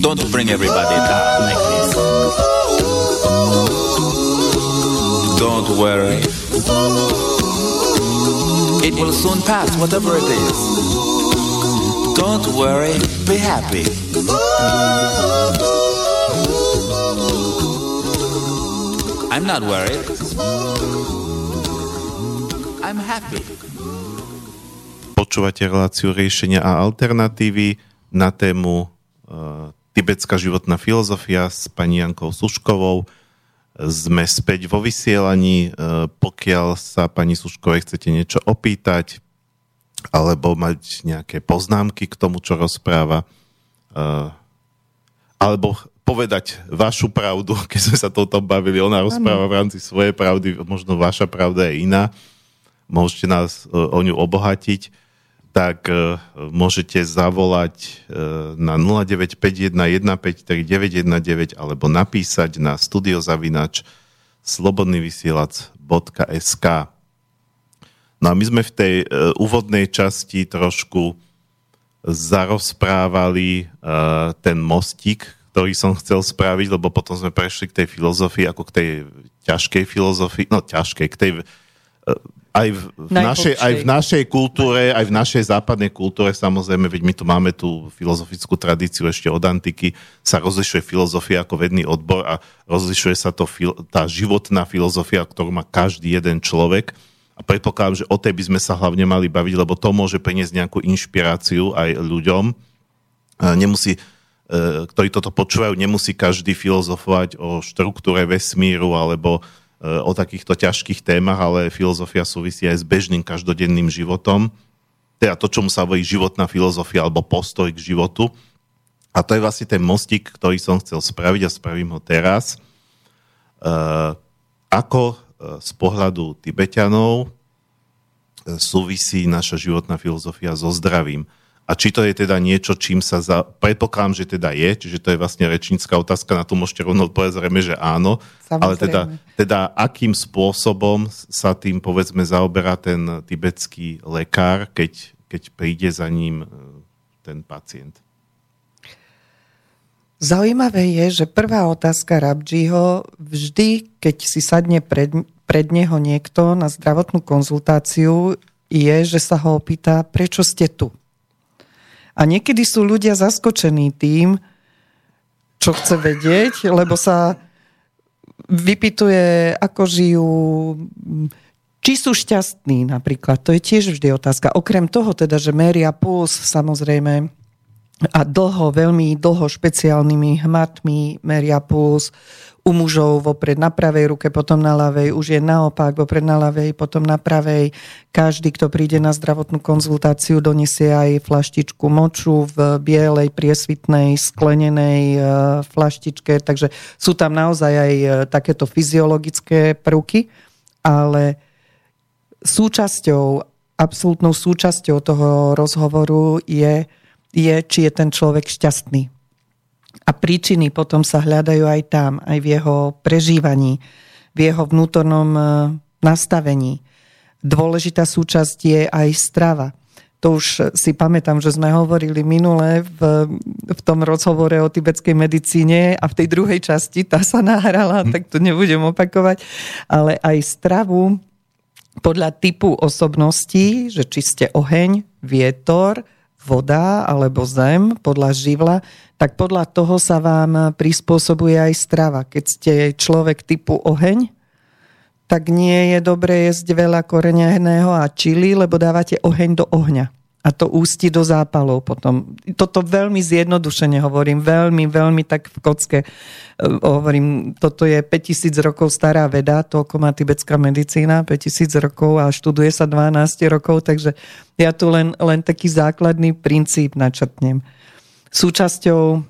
Don't bring everybody down like this. Don't worry. It will soon pass, whatever it is. Don't worry, be happy. I'm not worried. I'm happy. Počúvate reláciu riešenia a alternatívy na tému tibetská životná filozofia s pani Jankou Suškovou. Sme späť vo vysielaní. Uh, pokiaľ sa pani Suškovej chcete niečo opýtať alebo mať nejaké poznámky k tomu, čo rozpráva, uh, alebo povedať vašu pravdu, keď sme sa toto bavili. Ona rozpráva v rámci svojej pravdy, možno vaša pravda je iná. Môžete nás uh, o ňu obohatiť tak uh, môžete zavolať uh, na 0951153919 alebo napísať na studiozavinač slobodnyvysielac.sk No a my sme v tej uh, úvodnej časti trošku zarozprávali ten mostík, ktorý som chcel spraviť, lebo potom sme prešli k tej filozofii, ako k tej ťažkej filozofii, no ťažkej, k tej aj v, v našej, aj v našej kultúre, aj v našej západnej kultúre, samozrejme, veď my tu máme tú filozofickú tradíciu ešte od antiky, sa rozlišuje filozofia ako vedný odbor a rozlišuje sa to tá životná filozofia, ktorú má každý jeden človek. A predpokladám, že o tej by sme sa hlavne mali baviť, lebo to môže priniesť nejakú inšpiráciu aj ľuďom. Nemusí, e, ktorí toto počúvajú, nemusí každý filozofovať o štruktúre vesmíru alebo o takýchto ťažkých témach, ale filozofia súvisí aj s bežným každodenným životom. Teda to, čo mu sa hovorí životná filozofia alebo postoj k životu. A to je vlastne ten mostík, ktorý som chcel spraviť a spravím ho teraz. Ako z pohľadu Tibetanov súvisí naša životná filozofia so zdravím. A či to je teda niečo, čím sa za... predpokladám, že teda je, čiže to je vlastne rečnícka otázka, na to môžete rovno odpovedať zrejme, že áno. Samozrejme. Ale teda, teda akým spôsobom sa tým povedzme zaoberá ten tibetský lekár, keď, keď príde za ním e, ten pacient? Zaujímavé je, že prvá otázka Rabdžiho vždy, keď si sadne pred, pred neho niekto na zdravotnú konzultáciu, je, že sa ho opýta, prečo ste tu. A niekedy sú ľudia zaskočení tým, čo chce vedieť, lebo sa vypituje, ako žijú, či sú šťastní napríklad. To je tiež vždy otázka. Okrem toho teda, že meria puls samozrejme a dlho, veľmi dlho špeciálnymi hmatmi meria puls u mužov vopred na pravej ruke, potom na ľavej, už je naopak, vopred na ľavej, potom na pravej. Každý, kto príde na zdravotnú konzultáciu, donesie aj flaštičku moču v bielej, priesvitnej, sklenenej e, flaštičke, takže sú tam naozaj aj e, takéto fyziologické prvky, ale súčasťou, absolútnou súčasťou toho rozhovoru je je, či je ten človek šťastný. A príčiny potom sa hľadajú aj tam, aj v jeho prežívaní, v jeho vnútornom e, nastavení. Dôležitá súčasť je aj strava. To už si pamätám, že sme hovorili minule v, v tom rozhovore o tibetskej medicíne a v tej druhej časti, tá sa nahrala, hm. tak to nebudem opakovať, ale aj stravu podľa typu osobností, že či ste oheň, vietor, voda alebo zem podľa živla, tak podľa toho sa vám prispôsobuje aj strava. Keď ste človek typu oheň, tak nie je dobré jesť veľa koreňahného a čili, lebo dávate oheň do ohňa a to ústi do zápalov potom. Toto veľmi zjednodušene hovorím, veľmi, veľmi tak v kocke e, hovorím, toto je 5000 rokov stará veda, toľko má tibetská medicína, 5000 rokov a študuje sa 12 rokov, takže ja tu len, len taký základný princíp načrtnem. Súčasťou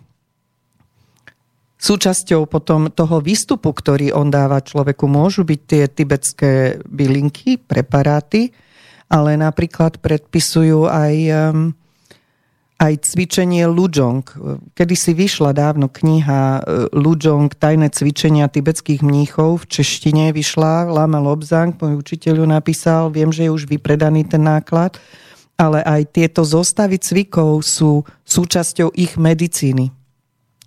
Súčasťou potom toho výstupu, ktorý on dáva človeku, môžu byť tie tibetské bylinky, preparáty, ale napríklad predpisujú aj, aj cvičenie Lujong. Kedy si vyšla dávno kniha uh, Lujong, tajné cvičenia tibetských mníchov, v češtine vyšla, Lama Lobzang, môj učiteľ ju napísal, viem, že je už vypredaný ten náklad, ale aj tieto zostavy cvikov sú súčasťou ich medicíny.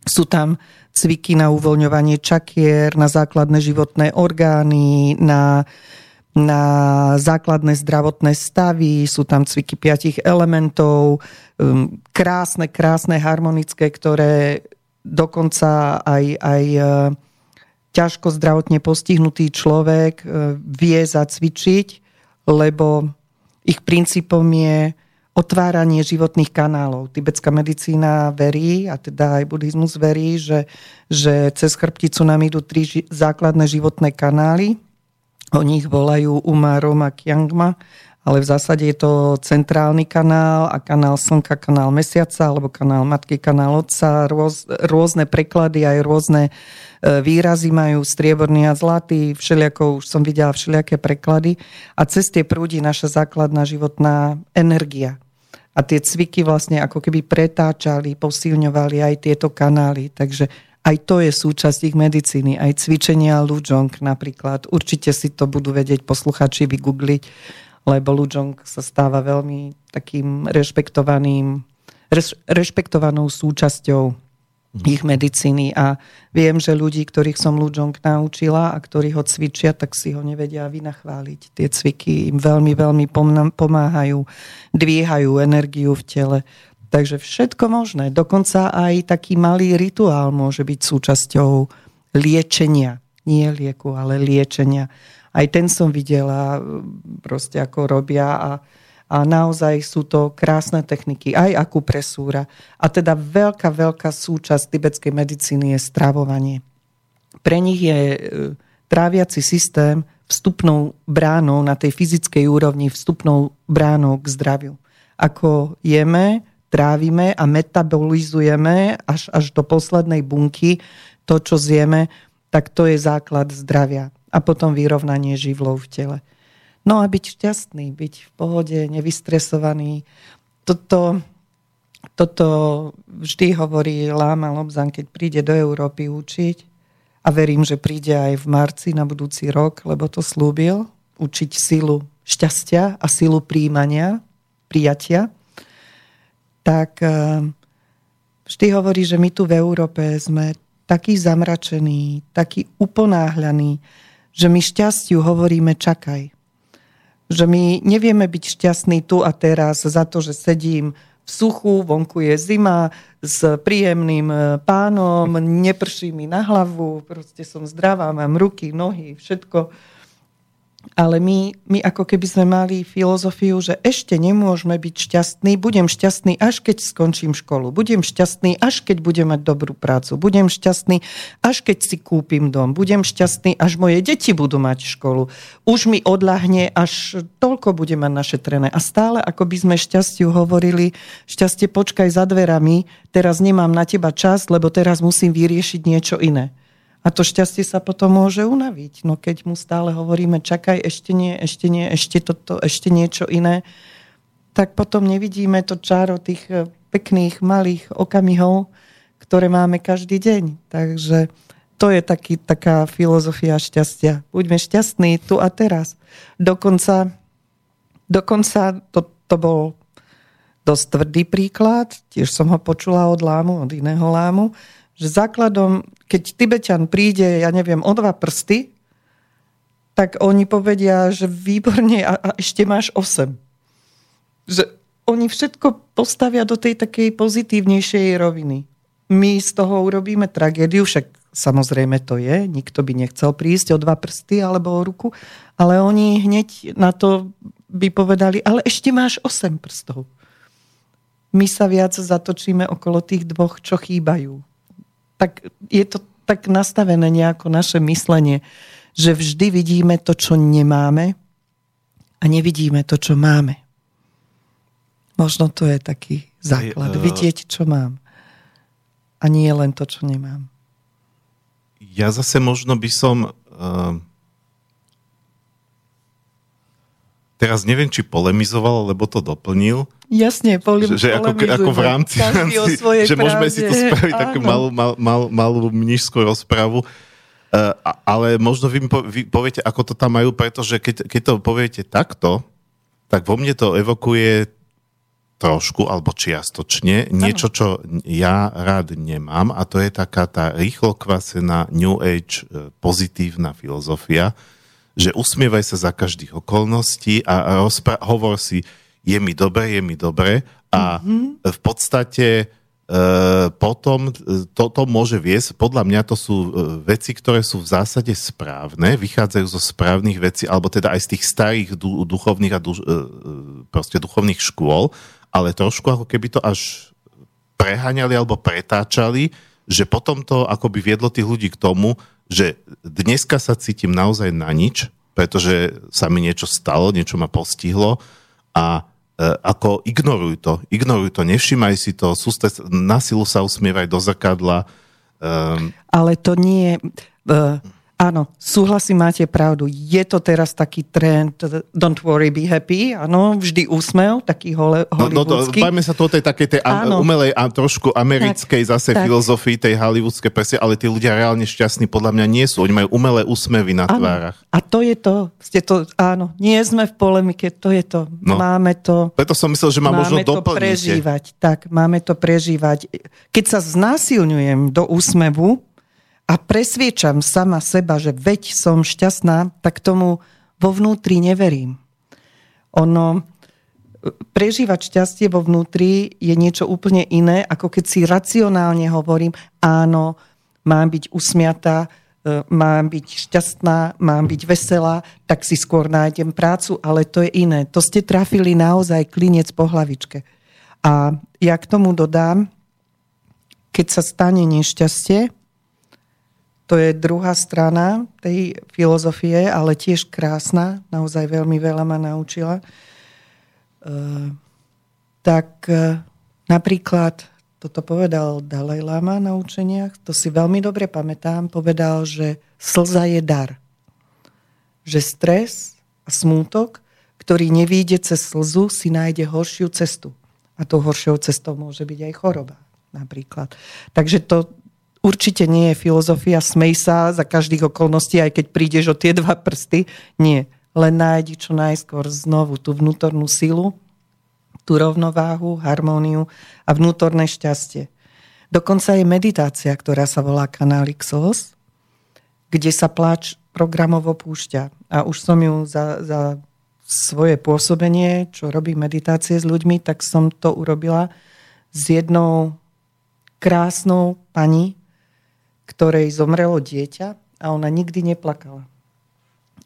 Sú tam cviky na uvoľňovanie čakier, na základné životné orgány, na na základné zdravotné stavy, sú tam cviky piatich elementov, um, krásne, krásne, harmonické, ktoré dokonca aj, aj uh, ťažko zdravotne postihnutý človek uh, vie zacvičiť, lebo ich princípom je otváranie životných kanálov. Tibetská medicína verí, a teda aj buddhizmus verí, že, že cez chrbticu nám idú tri základné životné kanály, o nich volajú Uma, Roma, Kiangma, ale v zásade je to centrálny kanál a kanál Slnka, kanál Mesiaca alebo kanál Matky, kanál Otca. Rôz, rôzne preklady, aj rôzne e, výrazy majú strieborný a zlatý, všelijako už som videla všelijaké preklady a cez tie prúdi naša základná životná energia. A tie cviky vlastne ako keby pretáčali, posilňovali aj tieto kanály. Takže aj to je súčasť ich medicíny, aj cvičenia Lujong napríklad. Určite si to budú vedieť posluchači vygoogliť, lebo Lujong sa stáva veľmi takým rešpektovaným, reš, rešpektovanou súčasťou mhm. ich medicíny a viem, že ľudí, ktorých som Lujong naučila a ktorí ho cvičia, tak si ho nevedia vynachváliť. Tie cviky im veľmi, veľmi pomáhajú, dvíhajú energiu v tele Takže všetko možné. Dokonca aj taký malý rituál môže byť súčasťou liečenia. Nie lieku, ale liečenia. Aj ten som videla, proste ako robia a, a naozaj sú to krásne techniky, aj akupresúra. A teda veľká, veľká súčasť tibetskej medicíny je stravovanie. Pre nich je e, tráviaci systém vstupnou bránou na tej fyzickej úrovni, vstupnou bránou k zdraviu. Ako jeme, trávime a metabolizujeme až, až do poslednej bunky to, čo zjeme, tak to je základ zdravia. A potom vyrovnanie živlov v tele. No a byť šťastný, byť v pohode, nevystresovaný. Toto, toto vždy hovorí Láma Lobzan, keď príde do Európy učiť. A verím, že príde aj v marci na budúci rok, lebo to slúbil. Učiť silu šťastia a silu príjmania, prijatia tak eh, vždy hovorí, že my tu v Európe sme takí zamračení, takí uponáhľaní, že my šťastiu hovoríme čakaj. Že my nevieme byť šťastní tu a teraz za to, že sedím v suchu, vonku je zima, s príjemným e, pánom, neprší mi na hlavu, proste som zdravá, mám ruky, nohy, všetko ale my, my ako keby sme mali filozofiu, že ešte nemôžeme byť šťastní, budem šťastný až keď skončím školu, budem šťastný až keď budem mať dobrú prácu, budem šťastný až keď si kúpim dom, budem šťastný až moje deti budú mať školu, už mi odľahne, až toľko bude mať našetrené. A stále ako by sme šťastiu hovorili, šťastie počkaj za dverami, teraz nemám na teba čas, lebo teraz musím vyriešiť niečo iné. A to šťastie sa potom môže unaviť. No keď mu stále hovoríme, čakaj, ešte nie, ešte nie, ešte toto, ešte niečo iné, tak potom nevidíme to čáro tých eh, pekných, malých okamihov, ktoré máme každý deň. Takže to je taký, taká filozofia šťastia. Buďme šťastní tu a teraz. Dokonca, dokonca to, to bol dosť tvrdý príklad, tiež som ho počula od lámu, od iného lámu, že základom, keď Tibetan príde, ja neviem, o dva prsty, tak oni povedia, že výborne a, a ešte máš 8. Že oni všetko postavia do tej takej pozitívnejšej roviny. My z toho urobíme tragédiu, však samozrejme to je, nikto by nechcel prísť o dva prsty alebo o ruku, ale oni hneď na to by povedali, ale ešte máš 8 prstov. My sa viac zatočíme okolo tých dvoch, čo chýbajú tak je to tak nastavené nejako naše myslenie, že vždy vidíme to, čo nemáme a nevidíme to, čo máme. Možno to je taký základ. Aj, uh... Vidieť, čo mám. A nie len to, čo nemám. Ja zase možno by som uh, teraz neviem, či polemizoval, alebo to doplnil. Jasne, polem, že, že ako, ako v rámci, rámci že môžeme si tu spraviť Áno. takú malú, mal, mal, malú mnižskú rozpravu. Uh, ale možno vy po, vy poviete, ako to tam majú, pretože keď, keď to poviete takto, tak vo mne to evokuje trošku alebo čiastočne niečo, čo ja rád nemám a to je taká tá rýchlo kvasená New Age e, pozitívna filozofia, že usmievaj sa za každých okolností a rozpra- hovor si, je mi dobre, je mi dobre a mm-hmm. v podstate e, potom e, toto môže viesť, podľa mňa to sú e, veci, ktoré sú v zásade správne, vychádzajú zo správnych vecí, alebo teda aj z tých starých du- duchovných a du- e, proste duchovných škôl, ale trošku ako keby to až preháňali alebo pretáčali, že potom to akoby viedlo tých ľudí k tomu, že dneska sa cítim naozaj na nič, pretože sa mi niečo stalo, niečo ma postihlo a e, ako ignoruj to, ignoruj to, nevšimaj si to, súste, na silu sa usmievaj do zrkadla. Um, Ale to nie... Uh, Áno, súhlasím, máte pravdu. Je to teraz taký trend don't worry, be happy. Áno, vždy úsmev, taký hole, hollywoodský. No, no to, bajme sa to o tej takej tej áno. umelej a trošku americkej tak, zase tak. filozofii, tej hollywoodskej presne, ale tí ľudia reálne šťastní podľa mňa nie sú. Oni majú umelé úsmevy na áno. tvárach. A to je to, ste to, áno, nie sme v polemike, to je to. No. Máme to. Preto som myslel, že má možno to prežívať. Tak, máme to prežívať. Keď sa znásilňujem do úsmevu, a presviečam sama seba, že veď som šťastná, tak tomu vo vnútri neverím. Ono, prežívať šťastie vo vnútri je niečo úplne iné, ako keď si racionálne hovorím, áno, mám byť usmiatá, e, mám byť šťastná, mám byť veselá, tak si skôr nájdem prácu, ale to je iné. To ste trafili naozaj klinec po hlavičke. A ja k tomu dodám, keď sa stane nešťastie, to je druhá strana tej filozofie, ale tiež krásna, naozaj veľmi veľa ma naučila. E, tak e, napríklad, toto povedal Dalaj Lama na učeniach, to si veľmi dobre pamätám, povedal, že slza je dar. Že stres a smútok, ktorý nevíde cez slzu, si nájde horšiu cestu. A tou horšou cestou môže byť aj choroba napríklad. Takže to, určite nie je filozofia smej sa za každých okolností, aj keď prídeš o tie dva prsty. Nie. Len nájdi čo najskôr znovu tú vnútornú silu, tú rovnováhu, harmóniu a vnútorné šťastie. Dokonca je meditácia, ktorá sa volá Canalixos, kde sa pláč programovo púšťa. A už som ju za, za svoje pôsobenie, čo robí meditácie s ľuďmi, tak som to urobila s jednou krásnou pani, ktorej zomrelo dieťa a ona nikdy neplakala.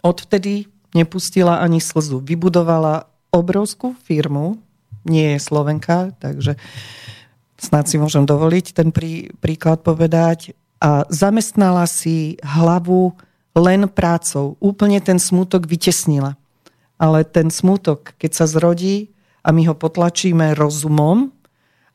Odvtedy nepustila ani slzu. Vybudovala obrovskú firmu, nie je Slovenka, takže snad si môžem dovoliť ten prí, príklad povedať. A zamestnala si hlavu len prácou. Úplne ten smútok vytesnila. Ale ten smútok, keď sa zrodí a my ho potlačíme rozumom,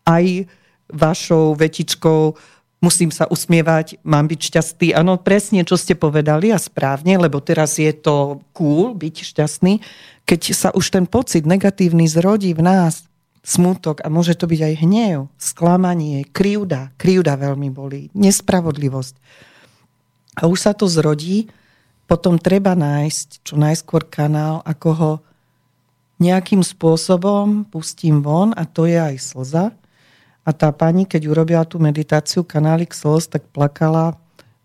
aj vašou vetičkou musím sa usmievať, mám byť šťastný. Áno, presne, čo ste povedali a správne, lebo teraz je to cool byť šťastný. Keď sa už ten pocit negatívny zrodí v nás, smutok a môže to byť aj hnev, sklamanie, krivda, krivda veľmi bolí, nespravodlivosť. A už sa to zrodí, potom treba nájsť čo najskôr kanál, ako ho nejakým spôsobom pustím von a to je aj slza, a tá pani, keď urobila tú meditáciu kanálik slz, tak plakala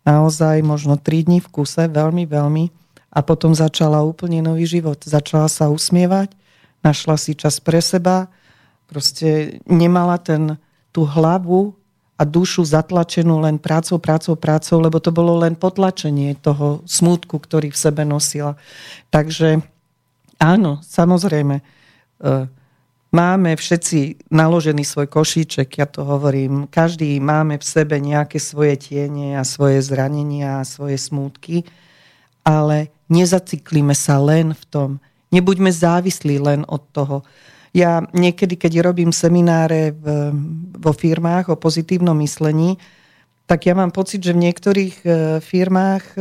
naozaj možno 3 dní v kuse, veľmi, veľmi. A potom začala úplne nový život. Začala sa usmievať, našla si čas pre seba, proste nemala ten, tú hlavu a dušu zatlačenú len prácou, prácou, prácou, lebo to bolo len potlačenie toho smútku, ktorý v sebe nosila. Takže áno, samozrejme, uh, máme všetci naložený svoj košíček, ja to hovorím, každý máme v sebe nejaké svoje tiene a svoje zranenia a svoje smútky, ale nezaciklíme sa len v tom. Nebuďme závislí len od toho. Ja niekedy, keď robím semináre v, vo firmách o pozitívnom myslení, tak ja mám pocit, že v niektorých e, firmách e,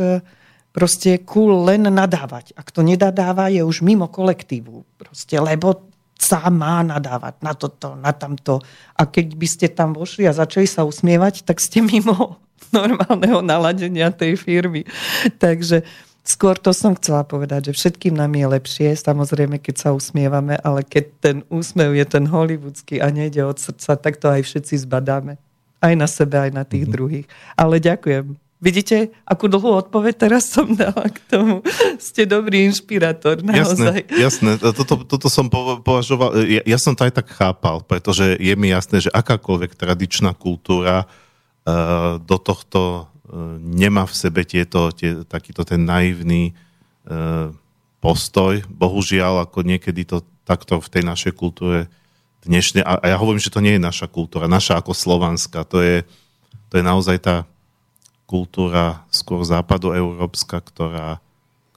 proste cool len nadávať. Ak to nedadáva, je už mimo kolektívu. Proste, lebo sa má nadávať na toto, na tamto. A keď by ste tam vošli a začali sa usmievať, tak ste mimo normálneho naladenia tej firmy. Takže skôr to som chcela povedať, že všetkým nám je lepšie, samozrejme, keď sa usmievame, ale keď ten úsmev je ten hollywoodský a nejde od srdca, tak to aj všetci zbadáme. Aj na sebe, aj na tých mm-hmm. druhých. Ale ďakujem. Vidíte, akú dlhú odpoveď teraz som dala k tomu. Ste dobrý inšpirátor, naozaj. Jasné, jasné. Toto, toto som považoval, ja, ja som to aj tak chápal, pretože je mi jasné, že akákoľvek tradičná kultúra uh, do tohto uh, nemá v sebe tieto, tie, takýto ten naivný uh, postoj. Bohužiaľ, ako niekedy to takto v tej našej kultúre dnešne, a, a ja hovorím, že to nie je naša kultúra, naša ako slovanská, to je, to je naozaj tá kultúra skôr západoeurópska, ktorá,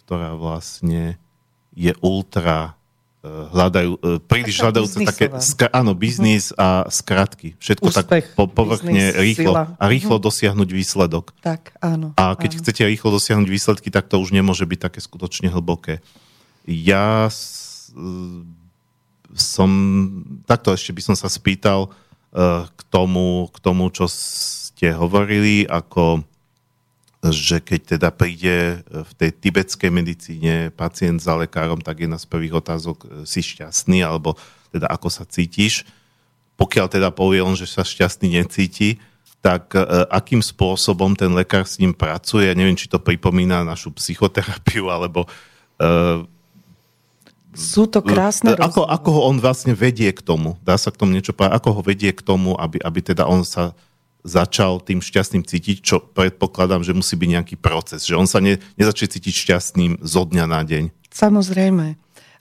ktorá vlastne je ultra e, hľadajú, e, príliš hľadajúce také, skra, áno, biznis uh-huh. a skratky. Všetko Úspech, tak po, povrchne biznis, rýchlo sila. a rýchlo uh-huh. dosiahnuť výsledok. Tak, áno. A keď áno. chcete rýchlo dosiahnuť výsledky, tak to už nemôže byť také skutočne hlboké. Ja s, som, takto ešte by som sa spýtal uh, k tomu, k tomu, čo ste hovorili, ako že keď teda príde v tej tibetskej medicíne pacient za lekárom, tak je na z prvých otázok, e, si šťastný, alebo teda ako sa cítiš. Pokiaľ teda povie on, že sa šťastný necíti, tak e, akým spôsobom ten lekár s ním pracuje, ja neviem, či to pripomína našu psychoterapiu, alebo e, sú to krásne ako, ako ho on vlastne vedie k tomu? Dá sa k tomu niečo povedať? Ako ho vedie k tomu, aby, aby teda on sa začal tým šťastným cítiť, čo predpokladám, že musí byť nejaký proces, že on sa ne, nezačne cítiť šťastným zo dňa na deň. Samozrejme.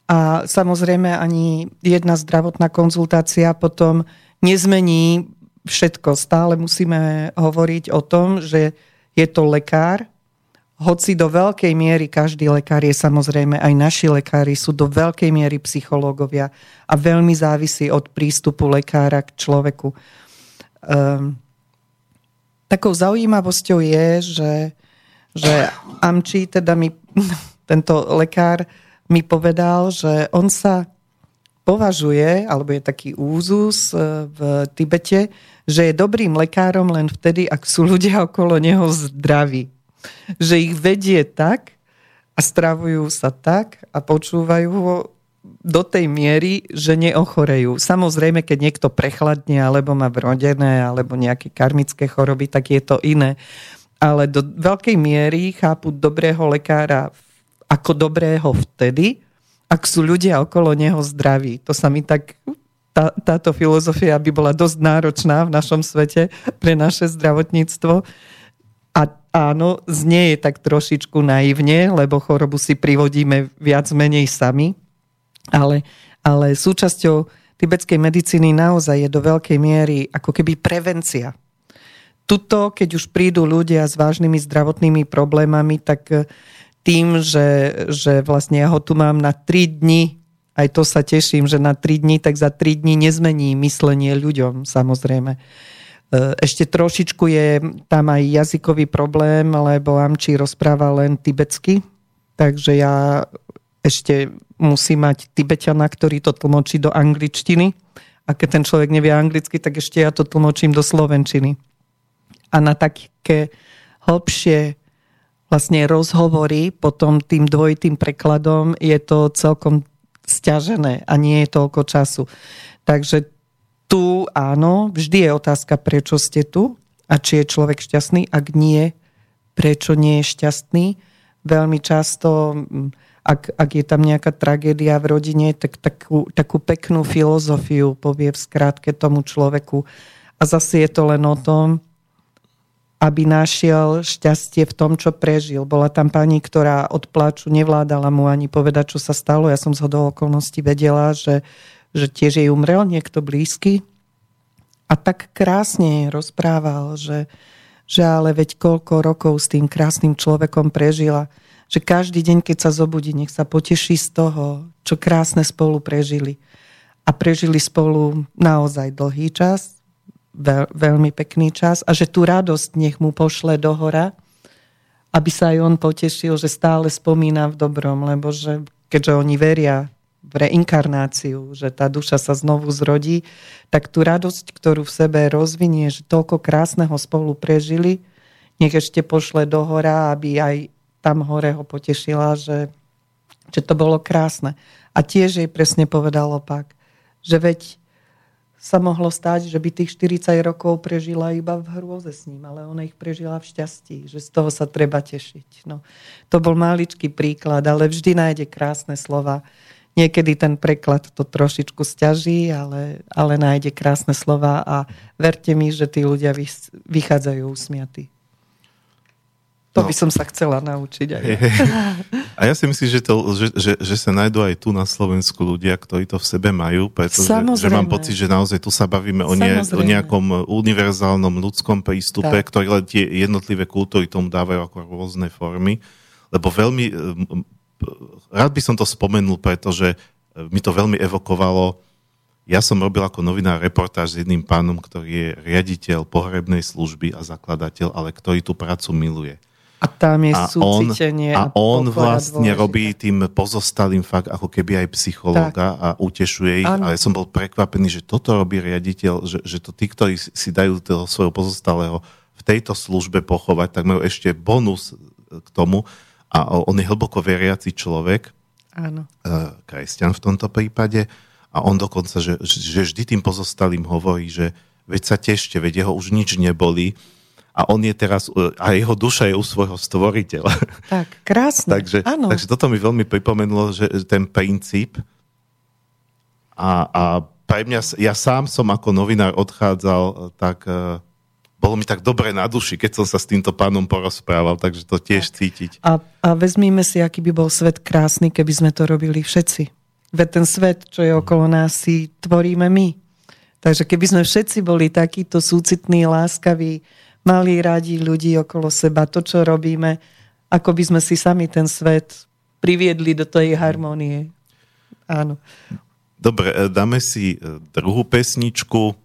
A samozrejme ani jedna zdravotná konzultácia potom nezmení všetko. Stále musíme hovoriť o tom, že je to lekár, hoci do veľkej miery každý lekár je samozrejme, aj naši lekári sú do veľkej miery psychológovia a veľmi závisí od prístupu lekára k človeku. Um, Takou zaujímavosťou je, že, že Amči, teda mi, tento lekár mi povedal, že on sa považuje, alebo je taký úzus e, v Tibete, že je dobrým lekárom len vtedy, ak sú ľudia okolo neho zdraví. Že ich vedie tak a stravujú sa tak a počúvajú ho do tej miery, že neochorejú. Samozrejme, keď niekto prechladne, alebo má vrodené, alebo nejaké karmické choroby, tak je to iné. Ale do veľkej miery chápu dobrého lekára ako dobrého vtedy, ak sú ľudia okolo neho zdraví. To sa mi tak tá, táto filozofia by bola dosť náročná v našom svete pre naše zdravotníctvo. A áno, znie je tak trošičku naivne, lebo chorobu si privodíme viac menej sami ale, ale súčasťou tibetskej medicíny naozaj je do veľkej miery ako keby prevencia. Tuto, keď už prídu ľudia s vážnymi zdravotnými problémami, tak eh, tým, že, že vlastne ja ho tu mám na 3 dni, aj to sa teším, že na 3 dni, tak za 3 dní nezmení myslenie ľuďom, samozrejme. Eh, ešte trošičku je tam aj jazykový problém, lebo Amči rozpráva len tibetsky, takže ja ešte musí mať Tibetana, ktorý to tlmočí do angličtiny. A keď ten človek nevie anglicky, tak ešte ja to tlmočím do slovenčiny. A na také hlbšie vlastne rozhovory potom tým dvojitým prekladom je to celkom stiažené a nie je toľko času. Takže tu áno, vždy je otázka, prečo ste tu a či je človek šťastný. Ak nie, prečo nie je šťastný. Veľmi často ak, ak je tam nejaká tragédia v rodine, tak takú, takú peknú filozofiu povie v skrátke tomu človeku. A zase je to len o tom, aby našiel šťastie v tom, čo prežil. Bola tam pani, ktorá od pláču nevládala mu ani povedať, čo sa stalo. Ja som z hodou okolností vedela, že, že tiež jej umrel niekto blízky. A tak krásne rozprával, že, že ale veď koľko rokov s tým krásnym človekom prežila že každý deň, keď sa zobudí, nech sa poteší z toho, čo krásne spolu prežili. A prežili spolu naozaj dlhý čas, veľ, veľmi pekný čas a že tú radosť nech mu pošle do hora, aby sa aj on potešil, že stále spomína v dobrom, lebo že keďže oni veria v reinkarnáciu, že tá duša sa znovu zrodí, tak tú radosť, ktorú v sebe rozvinie, že toľko krásneho spolu prežili, nech ešte pošle do hora, aby aj tam hore ho potešila, že, že to bolo krásne. A tiež jej presne povedal opak, že veď sa mohlo stať, že by tých 40 rokov prežila iba v hrôze s ním, ale ona ich prežila v šťastí, že z toho sa treba tešiť. No, to bol maličký príklad, ale vždy nájde krásne slova. Niekedy ten preklad to trošičku stiaží, ale, ale nájde krásne slova a verte mi, že tí ľudia vychádzajú usmiatí. To no. by som sa chcela naučiť aj. A ja si myslím, že, to, že, že, že sa nájdú aj tu na Slovensku ľudia, ktorí to v sebe majú, pretože že mám pocit, že naozaj tu sa bavíme o, nie, o nejakom univerzálnom ľudskom prístupe, tak. ktorý len tie jednotlivé kultúry tomu dávajú ako rôzne formy. Lebo veľmi, rád by som to spomenul, pretože mi to veľmi evokovalo ja som robil ako novinár reportáž s jedným pánom, ktorý je riaditeľ pohrebnej služby a zakladateľ, ale ktorý tú prácu miluje. A tam je a on, a, a on vlastne dôležité. robí tým pozostalým fakt ako keby aj psychológa a utešuje ich. Ale som bol prekvapený, že toto robí riaditeľ, že, že to tí, ktorí si dajú toho svojho pozostalého v tejto službe pochovať, tak majú ešte bonus k tomu. A on je hlboko veriaci človek, Áno. E, kresťan v tomto prípade. A on dokonca, že, že vždy tým pozostalým hovorí, že veď sa tešte, veď jeho už nič neboli a on je teraz, e, a jeho duša je u svojho stvoriteľa. Tak, krásne. takže, ano. takže toto mi veľmi pripomenulo, že ten princíp a, a pre mňa, ja sám som ako novinár odchádzal, e, tak uh, bolo mi tak dobre na duši, keď som sa s týmto pánom porozprával, takže to tiež cítiť. A, a vezmíme si, aký by bol svet krásny, keby sme to robili všetci. Veď ten svet, čo je okolo nás, si tvoríme my. Takže keby sme všetci boli takíto súcitní, láskaví, mali radi ľudí okolo seba, to, čo robíme, ako by sme si sami ten svet priviedli do tej harmónie. Áno. Dobre, e, dáme si e, druhú pesničku.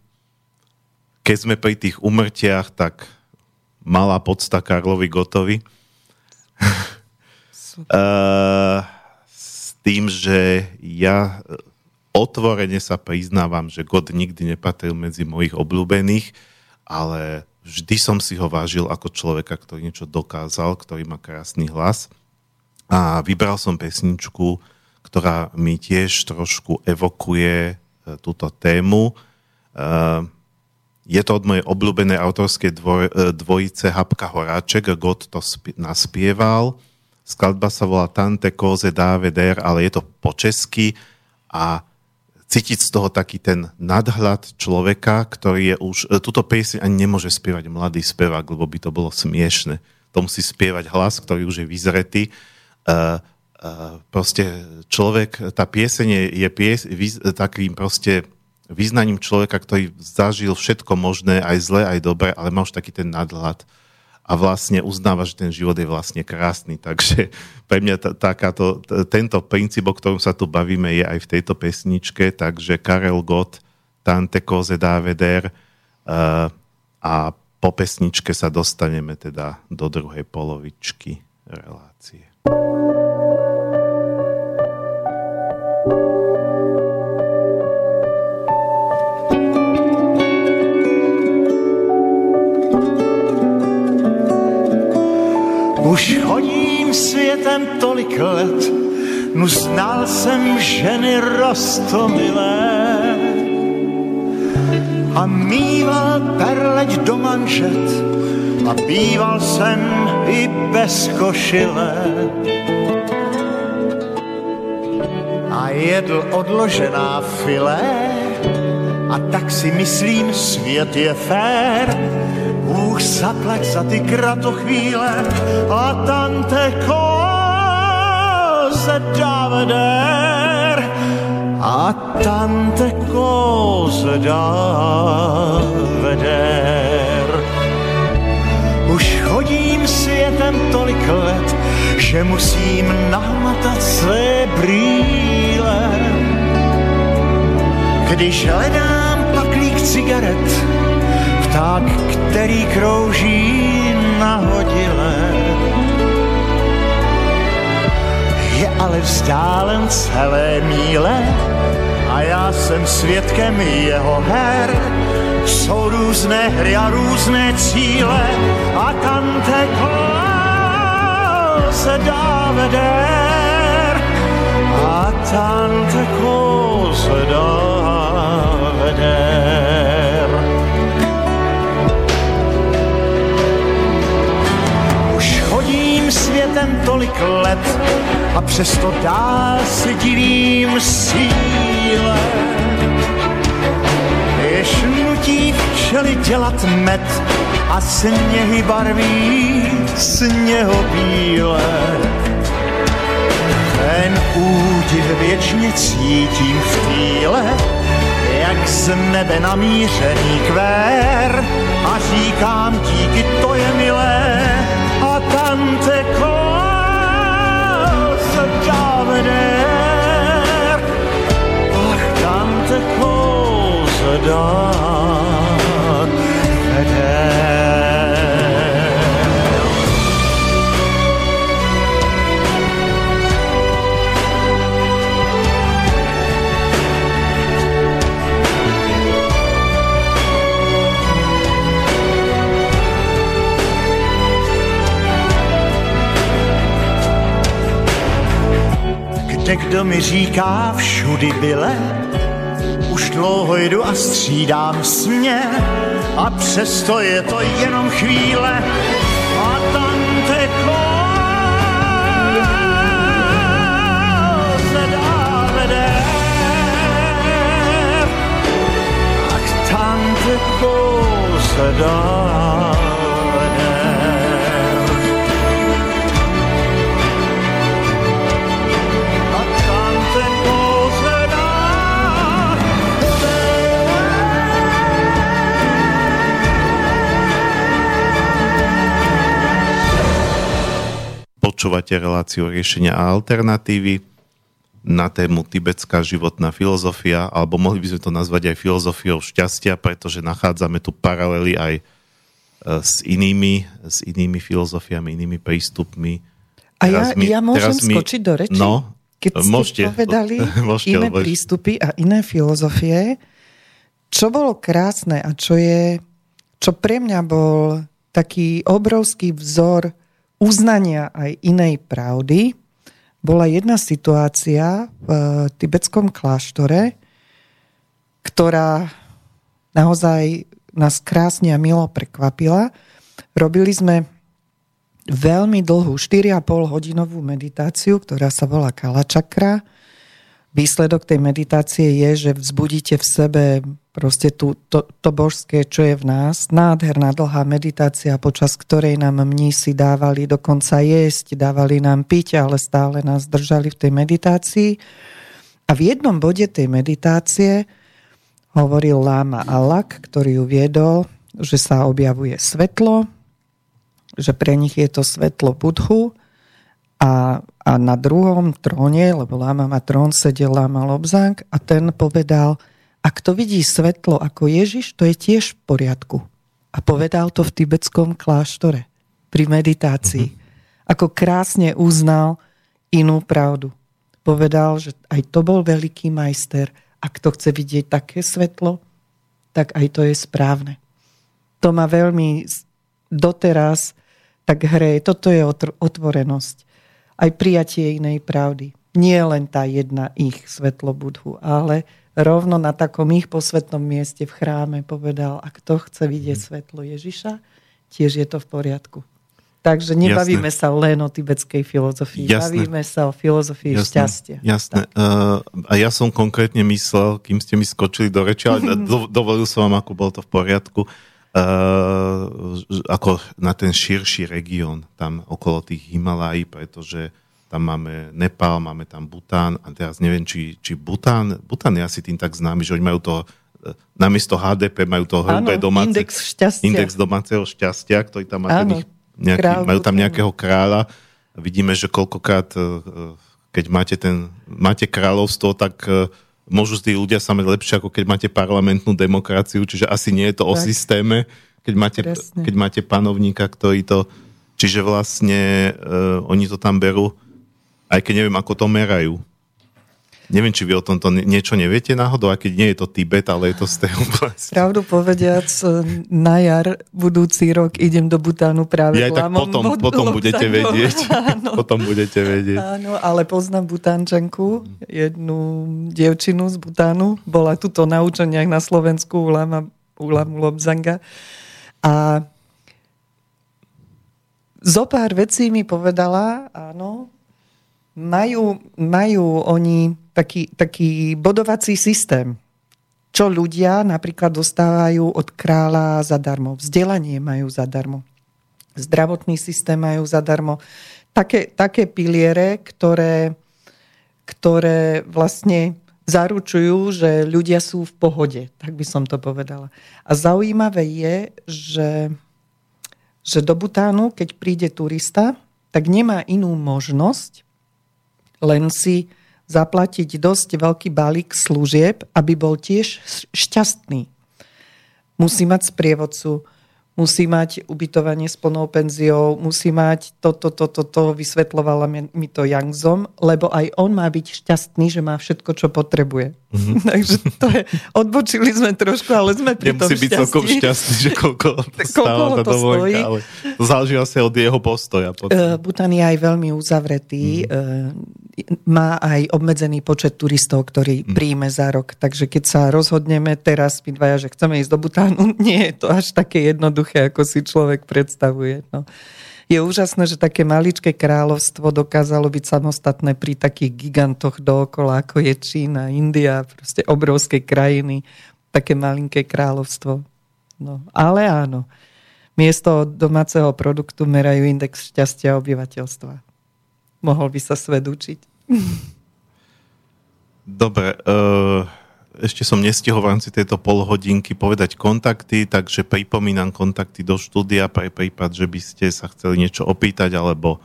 Keď sme pri tých umrtiach, tak malá podsta Karlovi Gotovi. uh, s tým, že ja otvorene sa priznávam, že God nikdy nepatril medzi mojich obľúbených, ale vždy som si ho vážil ako človeka, ktorý niečo dokázal, ktorý má krásny hlas. A vybral som pesničku, ktorá mi tiež trošku evokuje túto tému. Je to od mojej obľúbenej autorskej dvojice Habka Horáček, God to naspieval. Skladba sa volá Tante Koze Daveder, ale je to po česky a cítiť z toho taký ten nadhľad človeka, ktorý je už... E, Tuto pieseň ani nemôže spievať mladý spevák, lebo by to bolo smiešne. To musí spievať hlas, ktorý už je vyzretý. Uh, uh, proste človek, tá pieseň je, pies, takým proste význaním človeka, ktorý zažil všetko možné, aj zlé, aj dobré, ale má už taký ten nadhľad a vlastne uznáva, že ten život je vlastne krásny. Takže pre mňa takáto, tento princíp, o ktorom sa tu bavíme, je aj v tejto pesničke, takže Karel Gott, Tante Koze Daveder uh, a po pesničke sa dostaneme teda do druhej polovičky relácie. Už chodím světem tolik let, nu znal jsem ženy rostomilé a mýval perleť do manžet a býval jsem i bez košile. A jedl odložená filé a tak si myslím, svět je fér, Bůh zaplať za ty kratochvíle a tante koze daveder a tante koze daveder. Už chodím světem tolik let, že musím nahmatat své brýle. Když hledám paklík cigaret, pták, který krouží nahodile. Je ale vzdálen celé míle a já jsem svědkem jeho her. Jsou různé hry a různé cíle a tante se dá veder a tante se dá veder. Světem tolik let a přesto dál se divím síle. Jež nutí včely dělat med a sněhy barví sněho bíle. Ten údiv věčně cítím v týle, jak z nebe namířený kvér a říkám díky, to je milé a tante già veder ach tante cose da Někdo mi říká všudy byle, už dlouho jdu a střídám směr a přesto je to jenom chvíle. A tante. Ach, tante se Počúvate reláciu riešenia a alternatívy na tému tibetská životná filozofia, alebo mohli by sme to nazvať aj filozofiou šťastia, pretože nachádzame tu paralely aj e, s inými, s inými filozofiami, inými prístupmi. A ja, mi, ja môžem mi, skočiť do reči? No, keď ste môžete, povedali môžete, iné môžete. prístupy a iné filozofie, čo bolo krásne a čo je, čo pre mňa bol taký obrovský vzor uznania aj inej pravdy, bola jedna situácia v tibetskom kláštore, ktorá naozaj nás krásne a milo prekvapila. Robili sme veľmi dlhú 4,5 hodinovú meditáciu, ktorá sa volá Kalačakra. Výsledok tej meditácie je, že vzbudíte v sebe proste tú, to, to božské, čo je v nás. Nádherná dlhá meditácia, počas ktorej nám mnísi dávali dokonca jesť, dávali nám piť, ale stále nás držali v tej meditácii. A v jednom bode tej meditácie hovoril Láma Alak, ktorý ju viedol, že sa objavuje svetlo, že pre nich je to svetlo Budhu a, a na druhom tróne, lebo Lama má trón, sedel Lama Lobzang a ten povedal, ak to vidí svetlo ako Ježiš, to je tiež v poriadku. A povedal to v tibetskom kláštore pri meditácii. Mm-hmm. Ako krásne uznal inú pravdu. Povedal, že aj to bol veľký majster. Ak to chce vidieť také svetlo, tak aj to je správne. To ma veľmi doteraz tak hreje. Toto je otvorenosť aj prijatie inej pravdy. Nie len tá jedna ich svetlo budhu, ale rovno na takom ich posvetnom mieste v chráme povedal, a kto chce vidieť mhm. svetlo Ježiša, tiež je to v poriadku. Takže nebavíme jasné. sa len o tibetskej filozofii, jasné. bavíme sa o filozofii jasné. šťastia. Jasné. Uh, a ja som konkrétne myslel, kým ste mi skočili do reči, ale do, dovolil som vám, ako bol to v poriadku, uh, ako na ten širší región tam okolo tých Himalají, pretože tam máme Nepal, máme tam Bután a teraz neviem, či, či Bután, Bután je asi tým tak známy, že oni majú to e, namiesto HDP majú to hrubé domáce, index, šťastia. index domáceho šťastia, ktorý tam má ich, nejaký, majú tam nejakého kráľa. Vidíme, že koľkokrát, e, e, keď máte, ten, máte kráľovstvo, tak môžu tí ľudia sa mať lepšie, ako keď máte parlamentnú demokraciu, čiže asi nie je to tak. o systéme, keď máte, keď máte panovníka, ktorý to... Čiže vlastne uh, oni to tam berú aj keď neviem, ako to merajú. Neviem, či vy o tomto niečo neviete náhodou, aj keď nie je to Tibet, ale je to z tej oblasti. Pravdu povediac, na jar budúci rok idem do Butánu práve ja, tak potom, potom budete vedieť. Áno. Potom budete vedieť. Áno, ale poznám Butánčanku, jednu dievčinu z Butánu. Bola tuto na učeniach na Slovensku u Lama, u Lamu Lobzanga. A zo pár vecí mi povedala, áno, majú, majú oni taký, taký bodovací systém, čo ľudia napríklad dostávajú od kráľa zadarmo. Vzdelanie majú zadarmo. Zdravotný systém majú zadarmo. Také, také piliere, ktoré, ktoré vlastne zaručujú, že ľudia sú v pohode, tak by som to povedala. A zaujímavé je, že, že do Butánu, keď príde turista, tak nemá inú možnosť, len si zaplatiť dosť veľký balík služieb, aby bol tiež šťastný. Musí mať sprievodcu, musí mať ubytovanie s plnou penziou, musí mať toto, toto, toto, vysvetlovala mi to Yangzom, lebo aj on má byť šťastný, že má všetko, čo potrebuje. Mm-hmm. Takže to je, odbočili sme trošku, ale sme pri Nemusí tom byť celkom šťastný, že koľko, koľko to stojí. Ale to záleží asi od jeho postoja. Uh, Butan je aj veľmi uzavretý. Mm. Uh, má aj obmedzený počet turistov, ktorý mm. príjme za rok. Takže keď sa rozhodneme teraz, my dvaja, že chceme ísť do Butánu, nie je to až také jednoduché, ako si človek predstavuje. No. Je úžasné, že také maličké kráľovstvo dokázalo byť samostatné pri takých gigantoch dookola, ako je Čína, India, proste obrovské krajiny, také malinké kráľovstvo. No, ale áno, miesto domáceho produktu merajú index šťastia obyvateľstva mohol by sa svet učiť. Dobre, uh, ešte som nestihol v rámci tejto polhodinky povedať kontakty, takže pripomínam kontakty do štúdia pre prípad, že by ste sa chceli niečo opýtať, alebo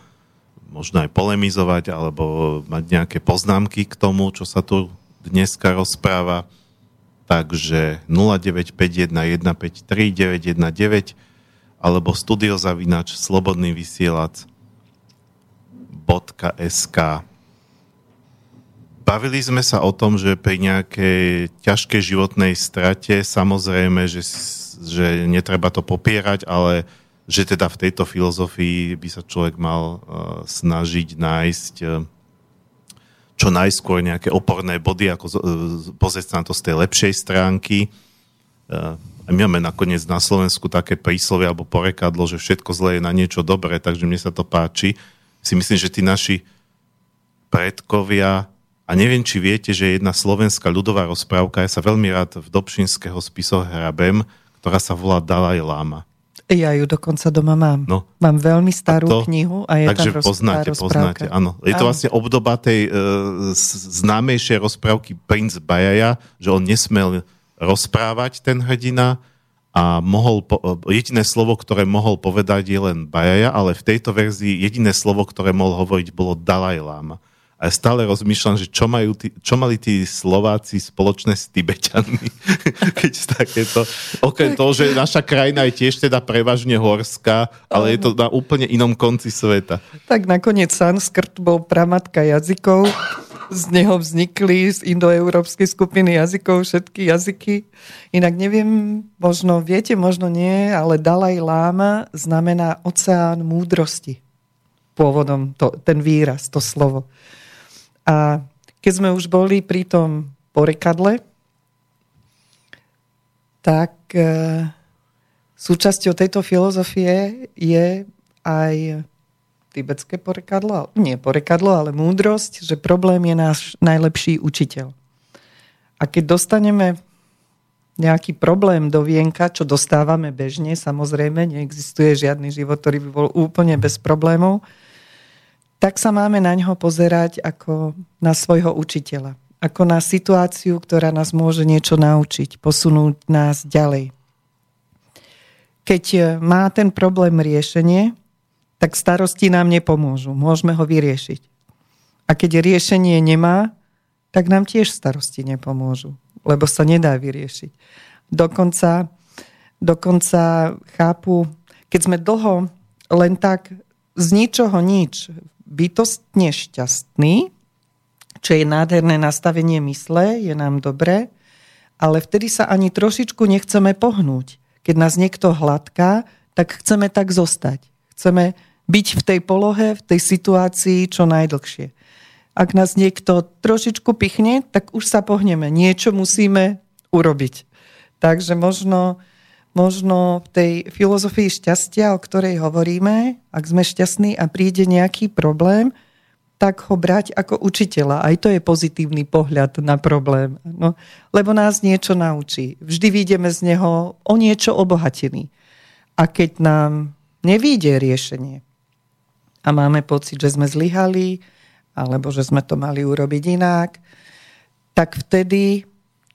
možno aj polemizovať, alebo mať nejaké poznámky k tomu, čo sa tu dneska rozpráva. Takže 0951153919 alebo studiozavinač slobodný vysielač www.sk. Bavili sme sa o tom, že pri nejakej ťažkej životnej strate samozrejme, že, že netreba to popierať, ale že teda v tejto filozofii by sa človek mal uh, snažiť nájsť uh, čo najskôr nejaké oporné body, ako pozrieť sa na to z tej lepšej stránky. A my máme nakoniec na Slovensku také príslovie alebo porekadlo, že všetko zlé je na niečo dobré, takže mne sa to páči. Si myslím, že tí naši predkovia, a neviem, či viete, že jedna slovenská ľudová rozprávka, ja sa veľmi rád v Dobšinského spisoch hrabem, ktorá sa volá Dalaj Lama. Ja ju dokonca doma mám. No. Mám veľmi starú a to, knihu a je takže tam poznáte, poznáte, áno. Je to áno. vlastne obdoba tej uh, známejšej rozprávky Prince Bajaja, že on nesmel rozprávať ten hrdina a mohol, po, e, jediné slovo, ktoré mohol povedať je len Bajaja, ale v tejto verzii jediné slovo, ktoré mohol hovoriť, bolo Dalaj Lama. A ja stále rozmýšľam, že čo, majú tí, čo mali tí Slováci spoločné s Tibeťanmi, keď takéto... Okrem toho, že naša krajina je tiež teda prevažne horská, ale je to na úplne inom konci sveta. Tak nakoniec sanskrt bol pramatka jazykov, z neho vznikli z indoeurópskej skupiny jazykov všetky jazyky. Inak neviem, možno viete, možno nie, ale Dalaj Lama znamená oceán múdrosti. Pôvodom to, ten výraz, to slovo. A keď sme už boli pri tom porekadle, tak e, súčasťou tejto filozofie je aj tibetské porekadlo, nie porekadlo, ale múdrosť, že problém je náš najlepší učiteľ. A keď dostaneme nejaký problém do vienka, čo dostávame bežne, samozrejme, neexistuje žiadny život, ktorý by bol úplne bez problémov, tak sa máme na ňo pozerať ako na svojho učiteľa. Ako na situáciu, ktorá nás môže niečo naučiť, posunúť nás ďalej. Keď má ten problém riešenie, tak starosti nám nepomôžu. Môžeme ho vyriešiť. A keď riešenie nemá, tak nám tiež starosti nepomôžu, lebo sa nedá vyriešiť. Dokonca, dokonca chápu, keď sme dlho len tak z ničoho nič bytostne šťastný, čo je nádherné nastavenie mysle, je nám dobré, ale vtedy sa ani trošičku nechceme pohnúť. Keď nás niekto hladká, tak chceme tak zostať. Chceme byť v tej polohe, v tej situácii čo najdlhšie. Ak nás niekto trošičku pichne, tak už sa pohneme. Niečo musíme urobiť. Takže možno možno v tej filozofii šťastia, o ktorej hovoríme, ak sme šťastní a príde nejaký problém, tak ho brať ako učiteľa. Aj to je pozitívny pohľad na problém. No, lebo nás niečo naučí. Vždy vyjdeme z neho o niečo obohatený. A keď nám nevíde riešenie a máme pocit, že sme zlyhali, alebo že sme to mali urobiť inak, tak vtedy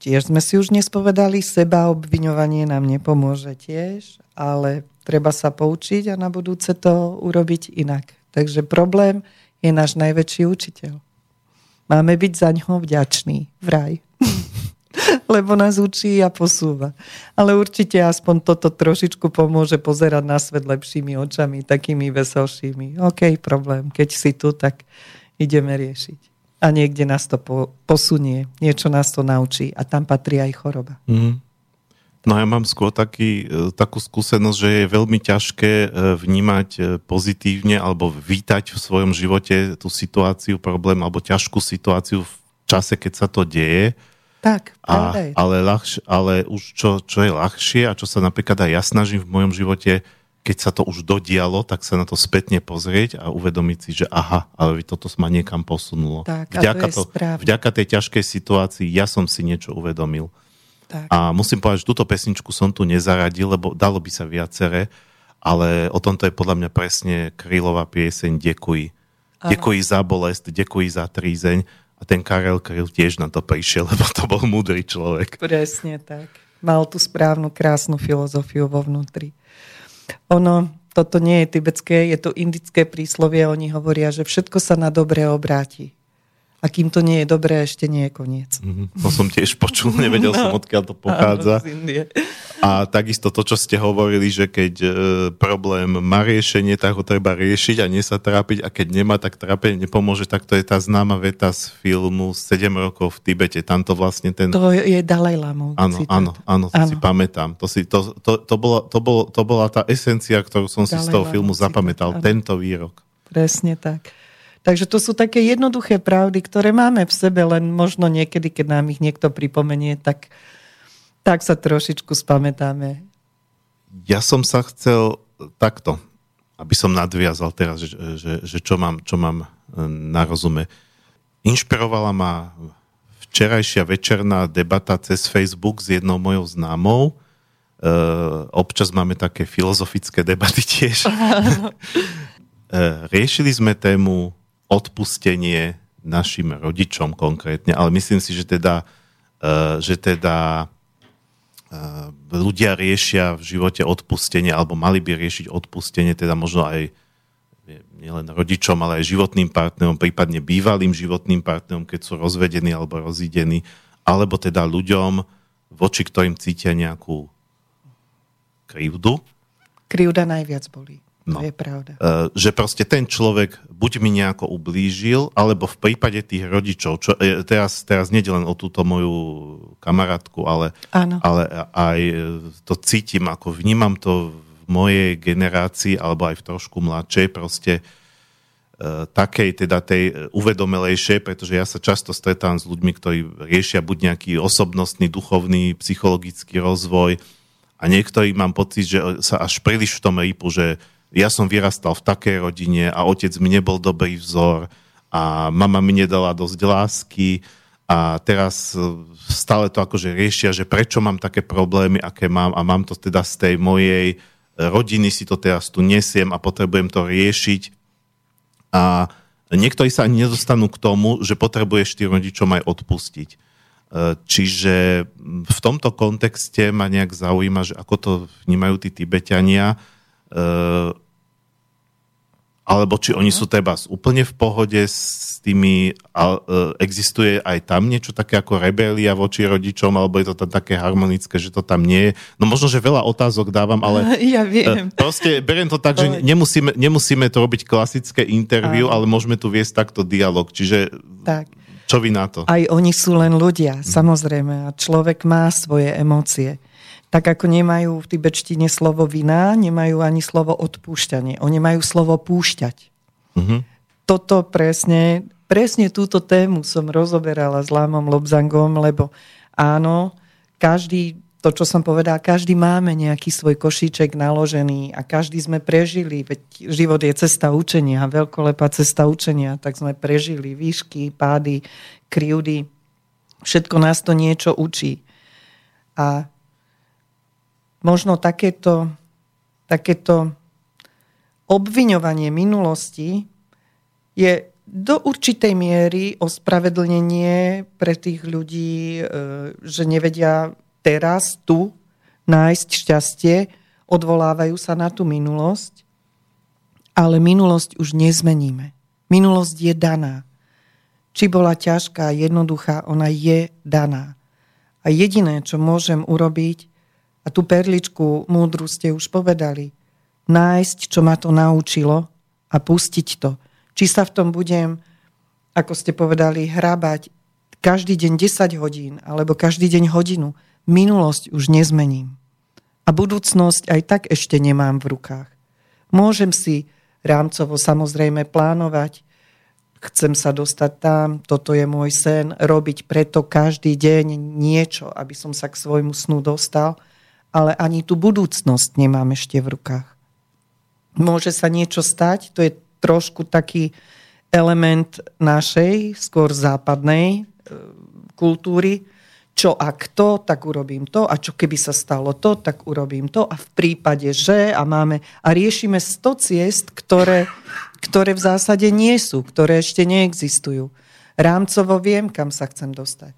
Tiež sme si už nespovedali, seba obviňovanie nám nepomôže tiež, ale treba sa poučiť a na budúce to urobiť inak. Takže problém je náš najväčší učiteľ. Máme byť za ňo vďační. Vraj. Lebo nás učí a posúva. Ale určite aspoň toto trošičku pomôže pozerať na svet lepšími očami, takými veselšími. OK, problém. Keď si tu, tak ideme riešiť a niekde nás to po, posunie, niečo nás to naučí a tam patrí aj choroba. Mm. No ja mám skôr taký, e, takú skúsenosť, že je veľmi ťažké e, vnímať e, pozitívne alebo vítať v svojom živote tú situáciu, problém alebo ťažkú situáciu v čase, keď sa to deje. Tak, a, ale, ľahš, ale už čo, čo je ľahšie a čo sa napríklad aj ja snažím v mojom živote keď sa to už dodialo, tak sa na to spätne pozrieť a uvedomiť si, že aha, ale toto ma niekam posunulo. Tak, vďaka, to to, vďaka tej ťažkej situácii ja som si niečo uvedomil. Tak. A musím povedať, že túto pesničku som tu nezaradil, lebo dalo by sa viacere, ale o tomto je podľa mňa presne Krylová pieseň Dekuj. Dekuj za bolest, dekuj za trízeň. A ten Karel Kryl tiež na to prišiel, lebo to bol múdry človek. Presne tak. Mal tú správnu, krásnu filozofiu vo vnútri. Ono, toto nie je tibetské, je to indické príslovie. Oni hovoria, že všetko sa na dobre obráti. A kým to nie je dobré, ešte nie je koniec. Mm-hmm. To som tiež počul, nevedel no. som, odkiaľ to pochádza. Áno, a takisto to, čo ste hovorili, že keď e, problém má riešenie, tak ho treba riešiť a nie sa trápiť. A keď nemá, tak trápenie nepomôže. Tak to je tá známa veta z filmu 7 rokov v Tibete. Tam to vlastne ten... To je Dalaj Lama. Áno, áno, áno, to áno. si pamätám. To, si, to, to, to, bola, to, bol, to bola tá esencia, ktorú som Dalaj si z toho filmu zapamätál. Áno. Tento výrok. Presne tak. Takže to sú také jednoduché pravdy, ktoré máme v sebe, len možno niekedy, keď nám ich niekto pripomenie, tak, tak sa trošičku spamätáme. Ja som sa chcel takto, aby som nadviazal teraz, že, že, že čo, mám, čo mám e, na rozume. Inšpirovala ma včerajšia večerná debata cez Facebook s jednou mojou známou, Uh, občas máme také filozofické debaty tiež. uh, riešili sme tému odpustenie našim rodičom konkrétne, ale myslím si, že teda, uh, že teda uh, ľudia riešia v živote odpustenie, alebo mali by riešiť odpustenie, teda možno aj nielen rodičom, ale aj životným partnerom, prípadne bývalým životným partnerom, keď sú rozvedení alebo rozídení, alebo teda ľuďom, voči ktorým cítia nejakú krivdu. Krivda najviac bolí. No. To je pravda. Uh, že proste ten človek buď mi nejako ublížil, alebo v prípade tých rodičov, čo je, teraz, teraz nie len o túto moju kamarátku, ale, ale aj to cítim, ako vnímam to v mojej generácii, alebo aj v trošku mladšej, proste uh, takej, teda tej uvedomelejšej, pretože ja sa často stretám s ľuďmi, ktorí riešia buď nejaký osobnostný, duchovný, psychologický rozvoj, a niektorí mám pocit, že sa až príliš v tom rýpu, že ja som vyrastal v takej rodine a otec mi nebol dobrý vzor a mama mi nedala dosť lásky a teraz e, stále to akože riešia, že prečo mám také problémy, aké mám a mám to teda z tej mojej rodiny, si to teraz tu nesiem a potrebujem to riešiť. A niektorí sa ani nedostanú k tomu, že potrebuješ tým rodičom aj odpustiť. Čiže v tomto kontexte ma nejak zaujíma, že ako to vnímajú tí Tibetania, eh, alebo či oni sú treba úplne v pohode s tými, eh, existuje aj tam niečo také ako rebelia voči rodičom, alebo je to tam také harmonické, že to tam nie je. No možno, že veľa otázok dávam, ale ja viem. Eh, proste beriem to tak, že nemusíme, nemusíme to robiť klasické interviu, ale môžeme tu viesť takto dialog. Čiže tak čo vy na to? Aj oni sú len ľudia, samozrejme. A človek má svoje emócie. Tak ako nemajú v tibetštine slovo vina, nemajú ani slovo odpúšťanie. Oni majú slovo púšťať. Uh-huh. Toto presne, presne túto tému som rozoberala s Lámom Lobzangom, lebo áno, každý to, čo som povedal, každý máme nejaký svoj košíček naložený a každý sme prežili, veď život je cesta učenia, veľkolepá cesta učenia, tak sme prežili výšky, pády, kryjúdy, všetko nás to niečo učí. A možno takéto, takéto obviňovanie minulosti je do určitej miery ospravedlnenie pre tých ľudí, e, že nevedia teraz, tu, nájsť šťastie, odvolávajú sa na tú minulosť, ale minulosť už nezmeníme. Minulosť je daná. Či bola ťažká, jednoduchá, ona je daná. A jediné, čo môžem urobiť, a tú perličku múdru ste už povedali, nájsť, čo ma to naučilo a pustiť to. Či sa v tom budem, ako ste povedali, hrabať každý deň 10 hodín, alebo každý deň hodinu, minulosť už nezmením. A budúcnosť aj tak ešte nemám v rukách. Môžem si rámcovo samozrejme plánovať, chcem sa dostať tam, toto je môj sen, robiť preto každý deň niečo, aby som sa k svojmu snu dostal, ale ani tú budúcnosť nemám ešte v rukách. Môže sa niečo stať, to je trošku taký element našej, skôr západnej e, kultúry, čo ak to, tak urobím to a čo keby sa stalo to, tak urobím to a v prípade, že a máme a riešime 100 ciest, ktoré, ktoré v zásade nie sú, ktoré ešte neexistujú. Rámcovo viem, kam sa chcem dostať.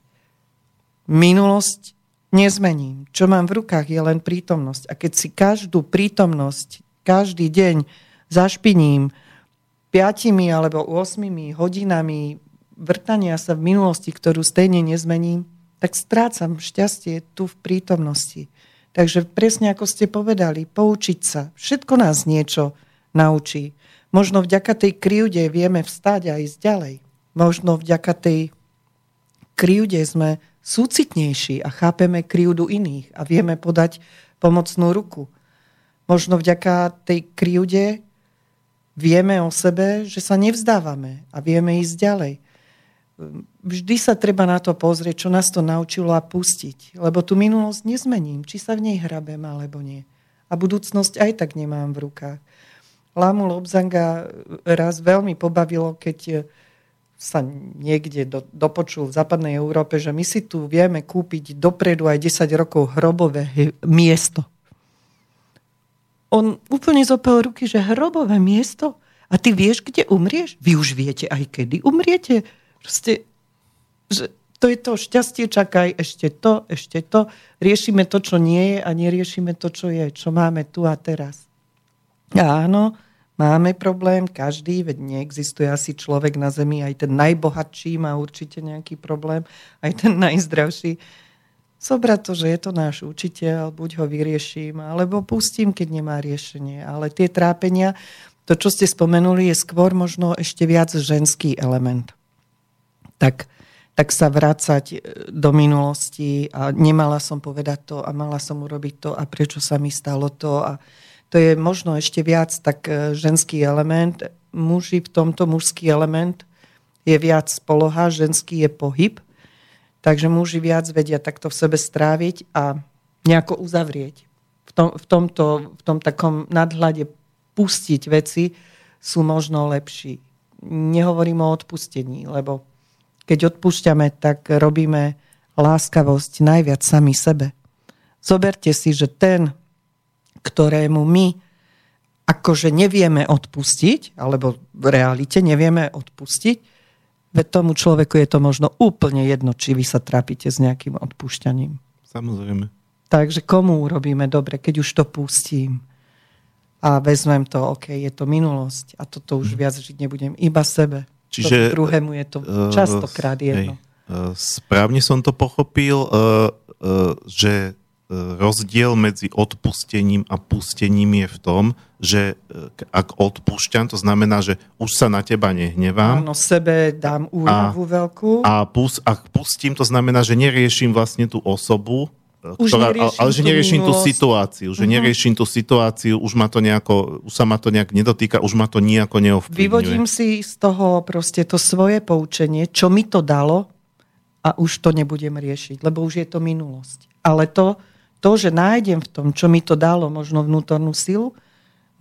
Minulosť nezmením. Čo mám v rukách je len prítomnosť. A keď si každú prítomnosť každý deň zašpiním piatimi alebo 8 hodinami vrtania sa v minulosti, ktorú stejne nezmením, tak strácam šťastie tu v prítomnosti. Takže presne ako ste povedali, poučiť sa. Všetko nás niečo naučí. Možno vďaka tej krivde vieme vstať a ísť ďalej. Možno vďaka tej krivde sme súcitnejší a chápeme krivdu iných a vieme podať pomocnú ruku. Možno vďaka tej krivde vieme o sebe, že sa nevzdávame a vieme ísť ďalej. Vždy sa treba na to pozrieť, čo nás to naučilo a pustiť. Lebo tú minulosť nezmením, či sa v nej hrabem alebo nie. A budúcnosť aj tak nemám v rukách. Lámu Lobzanga raz veľmi pobavilo, keď sa niekde do, dopočul v západnej Európe, že my si tu vieme kúpiť dopredu aj 10 rokov hrobové miesto. On úplne zopel ruky, že hrobové miesto? A ty vieš, kde umrieš? Vy už viete aj kedy umriete? Proste, že to je to šťastie, čakaj, ešte to, ešte to. Riešime to, čo nie je a neriešime to, čo je, čo máme tu a teraz. A áno, máme problém, každý, veď neexistuje asi človek na Zemi, aj ten najbohatší má určite nejaký problém, aj ten najzdravší zobrať to, že je to náš učiteľ, buď ho vyrieším, alebo pustím, keď nemá riešenie. Ale tie trápenia, to, čo ste spomenuli, je skôr možno ešte viac ženský element. Tak, tak sa vrácať e, do minulosti a nemala som povedať to a mala som urobiť to a prečo sa mi stalo to a to je možno ešte viac tak e, ženský element. Muži v tomto mužský element je viac poloha, ženský je pohyb Takže muži viac vedia takto v sebe stráviť a nejako uzavrieť. V tom, v tomto, v tom takom nadhľade pustiť veci sú možno lepší. Nehovorím o odpustení, lebo keď odpúšťame, tak robíme láskavosť najviac sami sebe. Zoberte si, že ten, ktorému my akože nevieme odpustiť, alebo v realite nevieme odpustiť, Veď tomu človeku je to možno úplne jedno, či vy sa trápite s nejakým odpúšťaním. Samozrejme. Takže komu urobíme dobre, keď už to pustím a vezmem to, OK, je to minulosť a toto už mhm. viac žiť nebudem, iba sebe. Čiže to druhému je to uh, častokrát jedno. Hej, uh, správne som to pochopil, že rozdiel medzi odpustením a pustením je v tom, že e, ak odpúšťam, to znamená, že už sa na teba nehnevám. Áno, sebe dám úľavu veľkú. A pus, ak pustím, to znamená, že neriešim vlastne tú osobu, e, už ktorá, ale že neriešim tú situáciu, že uh-huh. neriešim tú situáciu, už ma to nejako, už sa ma to nejak nedotýka, už ma to nejako neovplyvňuje. Vyvodím si z toho proste to svoje poučenie, čo mi to dalo a už to nebudem riešiť, lebo už je to minulosť. Ale to, to, že nájdem v tom, čo mi to dalo, možno vnútornú silu,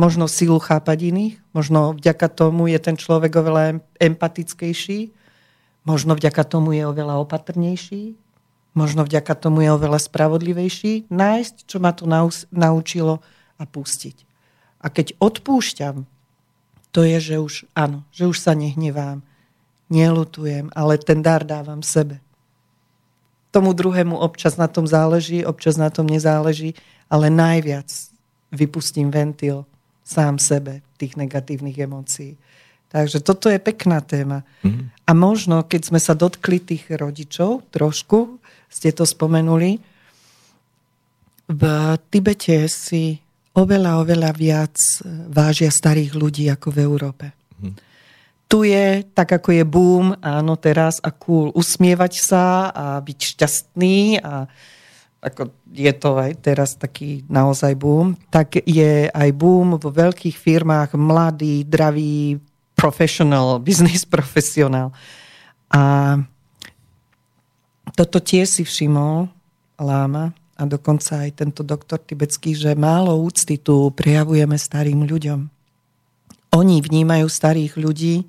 možno silu chápať iných, možno vďaka tomu je ten človek oveľa empatickejší, možno vďaka tomu je oveľa opatrnejší, možno vďaka tomu je oveľa spravodlivejší, nájsť, čo ma to naučilo a pustiť. A keď odpúšťam, to je, že už áno, že už sa nehnevám, nelutujem, ale ten dar dávam sebe tomu druhému občas na tom záleží, občas na tom nezáleží, ale najviac vypustím ventil sám sebe tých negatívnych emócií. Takže toto je pekná téma. Mm. A možno, keď sme sa dotkli tých rodičov, trošku ste to spomenuli, v Tibete si oveľa, oveľa viac vážia starých ľudí ako v Európe. Mm je, tak ako je boom, áno, teraz a cool, usmievať sa a byť šťastný a ako je to aj teraz taký naozaj boom, tak je aj boom vo veľkých firmách mladý, dravý, professional, business profesionál. A toto tiež si všimol Láma a dokonca aj tento doktor tibetský, že málo úcty tu prejavujeme starým ľuďom. Oni vnímajú starých ľudí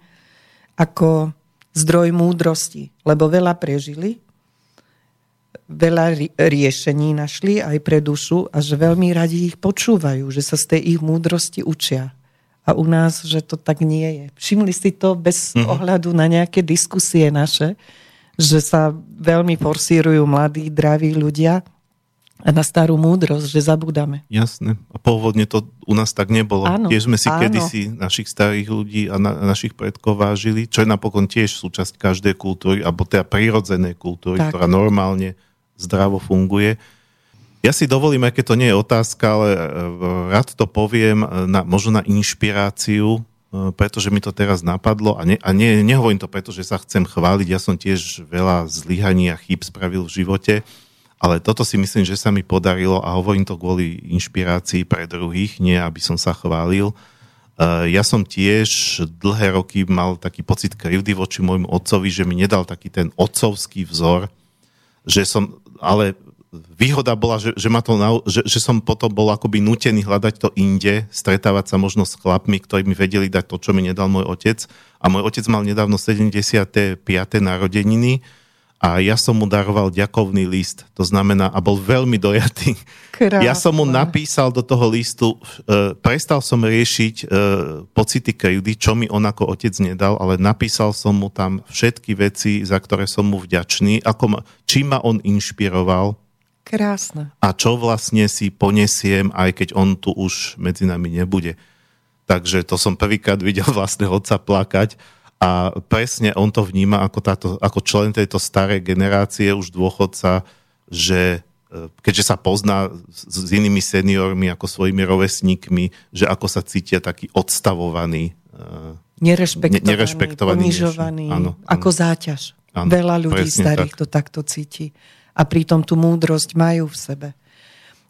ako zdroj múdrosti, lebo veľa prežili, veľa riešení našli aj pre dušu a že veľmi radi ich počúvajú, že sa z tej ich múdrosti učia. A u nás, že to tak nie je. Všimli si to bez mm-hmm. ohľadu na nejaké diskusie naše, že sa veľmi forsírujú mladí, draví ľudia na starú múdrosť, že zabúdame. Jasné. A pôvodne to u nás tak nebolo. Áno, tiež sme si áno. kedysi našich starých ľudí a na, našich predkov vážili, čo je napokon tiež súčasť každej kultúry, alebo teda prirodzenej kultúry, tak. ktorá normálne zdravo funguje. Ja si dovolím, aj keď to nie je otázka, ale e, rád to poviem, e, na, možno na inšpiráciu, e, pretože mi to teraz napadlo a, ne, a nie, nehovorím to preto, že sa chcem chváliť, ja som tiež veľa zlyhaní a chyb spravil v živote, ale toto si myslím, že sa mi podarilo a hovorím to kvôli inšpirácii pre druhých, nie aby som sa chválil. ja som tiež dlhé roky mal taký pocit krivdy voči môjmu otcovi, že mi nedal taký ten otcovský vzor, že som, ale výhoda bola, že, že, ma to, že, že som potom bol akoby nutený hľadať to inde, stretávať sa možno s chlapmi, ktorí mi vedeli dať to, čo mi nedal môj otec. A môj otec mal nedávno 75. narodeniny, a ja som mu daroval ďakovný list. To znamená, a bol veľmi dojatý. Krásne. Ja som mu napísal do toho listu, e, prestal som riešiť e, pocity krivdy, čo mi on ako otec nedal, ale napísal som mu tam všetky veci, za ktoré som mu vďačný, ako ma, čím ma on inšpiroval. Krásne. A čo vlastne si ponesiem, aj keď on tu už medzi nami nebude. Takže to som prvýkrát videl vlastne otca plakať a presne on to vníma ako, táto, ako člen tejto starej generácie, už dôchodca, že e, keďže sa pozná s, inými seniormi ako svojimi rovesníkmi, že ako sa cítia taký odstavovaný, nerešpektovaný, nerešpektovaný ponižovaný, áno, áno. ako záťaž. Áno, Veľa ľudí starých tak. to takto cíti. A pritom tú múdrosť majú v sebe.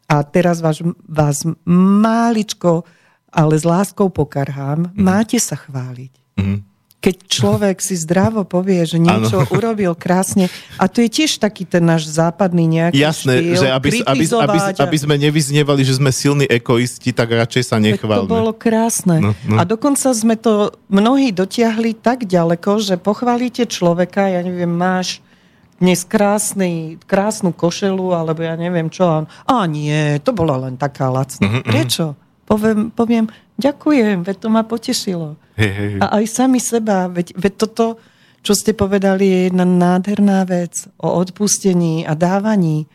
A teraz vás, vás máličko, ale s láskou pokarhám, mm. máte sa chváliť. Mm keď človek si zdravo povie, že niečo ano. urobil krásne. A to je tiež taký ten náš západný nejaký Jasné, štýl, že aby, aby, aby, aby sme nevyznievali, že sme silní egoisti, tak radšej sa nechválme. To bolo krásne. No, no. A dokonca sme to mnohí dotiahli tak ďaleko, že pochválite človeka, ja neviem, máš dnes krásny, krásnu košelu, alebo ja neviem čo. A nie, to bola len taká lacná. Mm-hmm. Prečo? Poviem, poviem, ďakujem, veď to ma potešilo. Hej, hej. A aj sami seba, veď, veď toto, čo ste povedali, je jedna nádherná vec o odpustení a dávaní.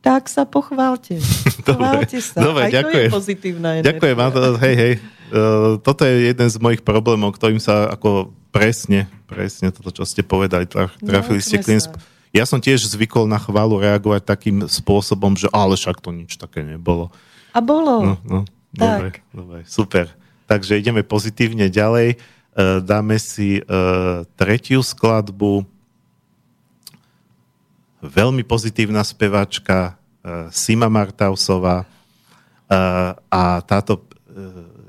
Tak sa pochválte. Chválte sa. Dobre, aj ďakujem. to je pozitívna energia. Ďakujem. Hej, hej. Uh, toto je jeden z mojich problémov, ktorým sa ako presne, presne toto, čo ste povedali, no, trafili no, ste klien. Ja som tiež zvykol na chválu reagovať takým spôsobom, že ale však to nič také nebolo. A bolo. No, no, dobre, dobre, super. Takže ideme pozitívne ďalej. E, dáme si e, tretiu skladbu. Veľmi pozitívna speváčka e, Sima Martausová a táto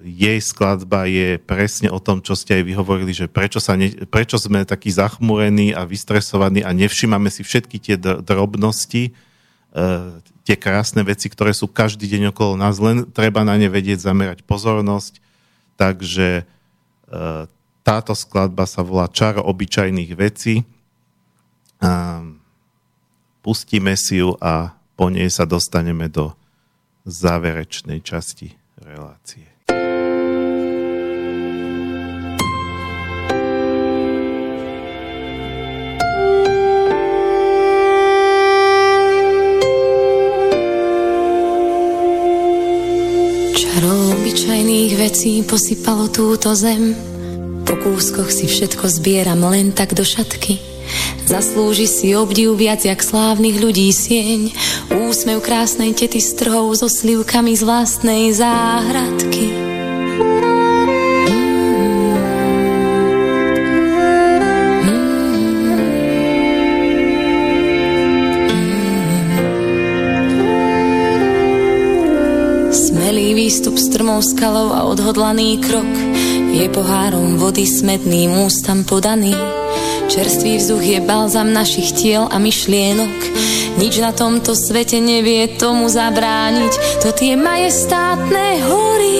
jej skladba je presne o tom, čo ste aj vyhovorili, že prečo, sa ne, prečo sme takí zachmurení a vystresovaní a nevšímame si všetky tie drobnosti, tie krásne veci, ktoré sú každý deň okolo nás, len treba na ne vedieť zamerať pozornosť Takže e, táto skladba sa volá Čaro obyčajných vecí. Pustíme si ju a po nej sa dostaneme do záverečnej časti relácie. Čaro obyčajných vecí posypalo túto zem. Po kúskoch si všetko zbieram len tak do šatky. Zaslúži si obdiv viac jak slávnych ľudí sieň. Úsmev krásnej tety strhov so slivkami z vlastnej záhradky. Strmou skalou a odhodlaný krok je pohárom vody smedným ústam podaný. Čerstvý vzduch je balzam našich tiel a myšlienok. Nič na tomto svete nevie tomu zabrániť. To tie majestátne hory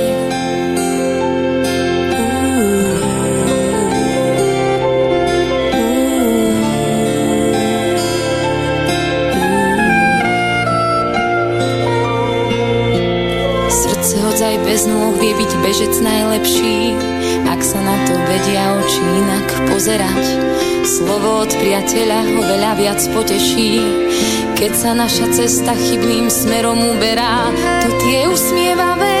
Pozerať. Slovo od priateľa ho veľa viac poteší, keď sa naša cesta chybným smerom uberá, to tie usmievavé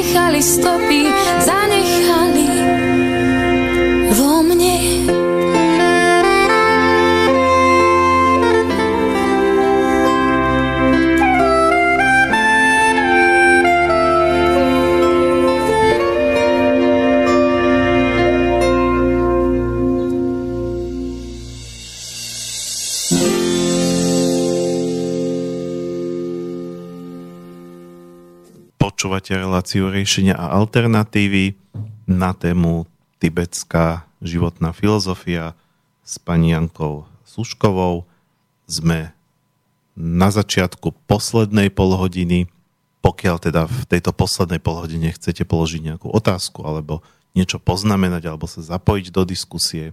zanechali stopy, zanechali Počúvate reláciu riešenia a alternatívy na tému tibetská životná filozofia s pani Jankou Suškovou. Sme na začiatku poslednej polhodiny. Pokiaľ teda v tejto poslednej polhodine chcete položiť nejakú otázku alebo niečo poznamenať alebo sa zapojiť do diskusie,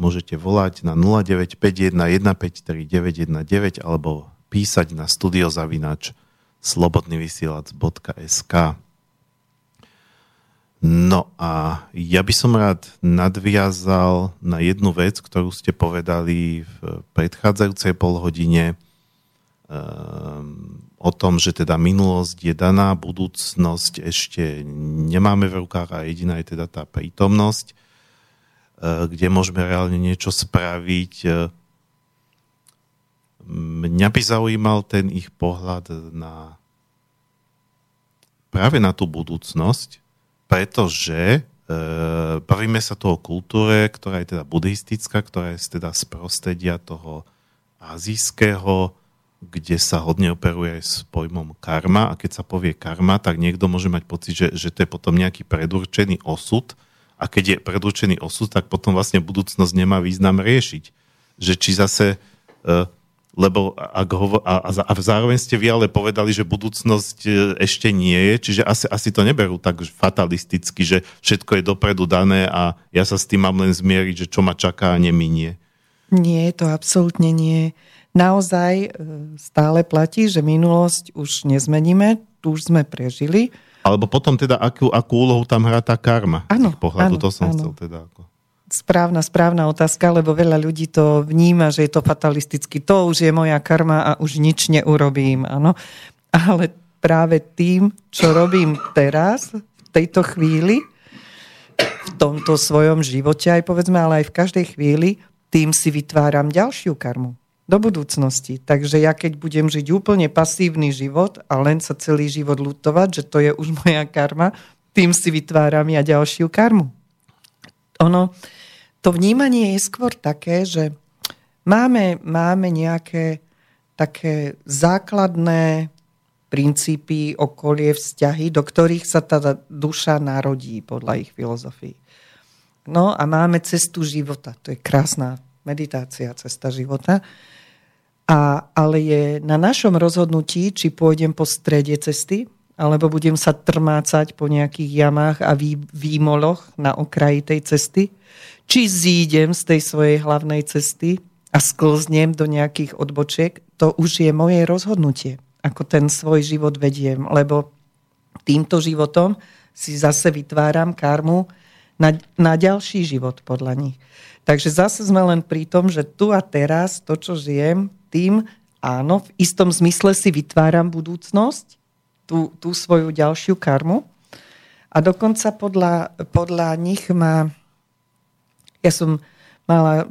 môžete volať na 0951 153 919 alebo písať na studiozavinač slobodnyvysielac.sk No a ja by som rád nadviazal na jednu vec, ktorú ste povedali v predchádzajúcej polhodine um, o tom, že teda minulosť je daná, budúcnosť ešte nemáme v rukách a jediná je teda tá prítomnosť, uh, kde môžeme reálne niečo spraviť. Mňa by zaujímal ten ich pohľad na práve na tú budúcnosť, pretože e, bavíme sa tu o kultúre, ktorá je teda buddhistická, ktorá je teda z prostredia toho azijského, kde sa hodne operuje s pojmom karma a keď sa povie karma, tak niekto môže mať pocit, že, že to je potom nejaký predurčený osud a keď je predurčený osud, tak potom vlastne budúcnosť nemá význam riešiť. Že či zase e, lebo ak hovo, a, a, zároveň ste vy ale povedali, že budúcnosť e, ešte nie je, čiže asi, asi to neberú tak fatalisticky, že všetko je dopredu dané a ja sa s tým mám len zmieriť, že čo ma čaká a neminie. Nie, to absolútne nie. Naozaj e, stále platí, že minulosť už nezmeníme, tu už sme prežili. Alebo potom teda, akú, akú úlohu tam hrá tá karma? Áno, pohľadu, áno, to som áno. chcel teda. Ako správna, správna otázka, lebo veľa ľudí to vníma, že je to fatalisticky. To už je moja karma a už nič neurobím. Áno. Ale práve tým, čo robím teraz, v tejto chvíli, v tomto svojom živote, aj povedzme, ale aj v každej chvíli, tým si vytváram ďalšiu karmu do budúcnosti. Takže ja keď budem žiť úplne pasívny život a len sa celý život lutovať, že to je už moja karma, tým si vytváram ja ďalšiu karmu. Ono, to vnímanie je skôr také, že máme, máme nejaké také základné princípy, okolie, vzťahy, do ktorých sa tá duša narodí podľa ich filozofií. No a máme cestu života. To je krásna meditácia, cesta života. A, ale je na našom rozhodnutí, či pôjdem po strede cesty, alebo budem sa trmácať po nejakých jamách a vý, výmoloch na okraji tej cesty, či zídem z tej svojej hlavnej cesty a sklznem do nejakých odbočiek, to už je moje rozhodnutie, ako ten svoj život vediem, lebo týmto životom si zase vytváram karmu na, na ďalší život podľa nich. Takže zase sme len pri tom, že tu a teraz to, čo žijem, tým áno, v istom zmysle si vytváram budúcnosť, tú, tú svoju ďalšiu karmu. A dokonca podľa, podľa nich má ja som mala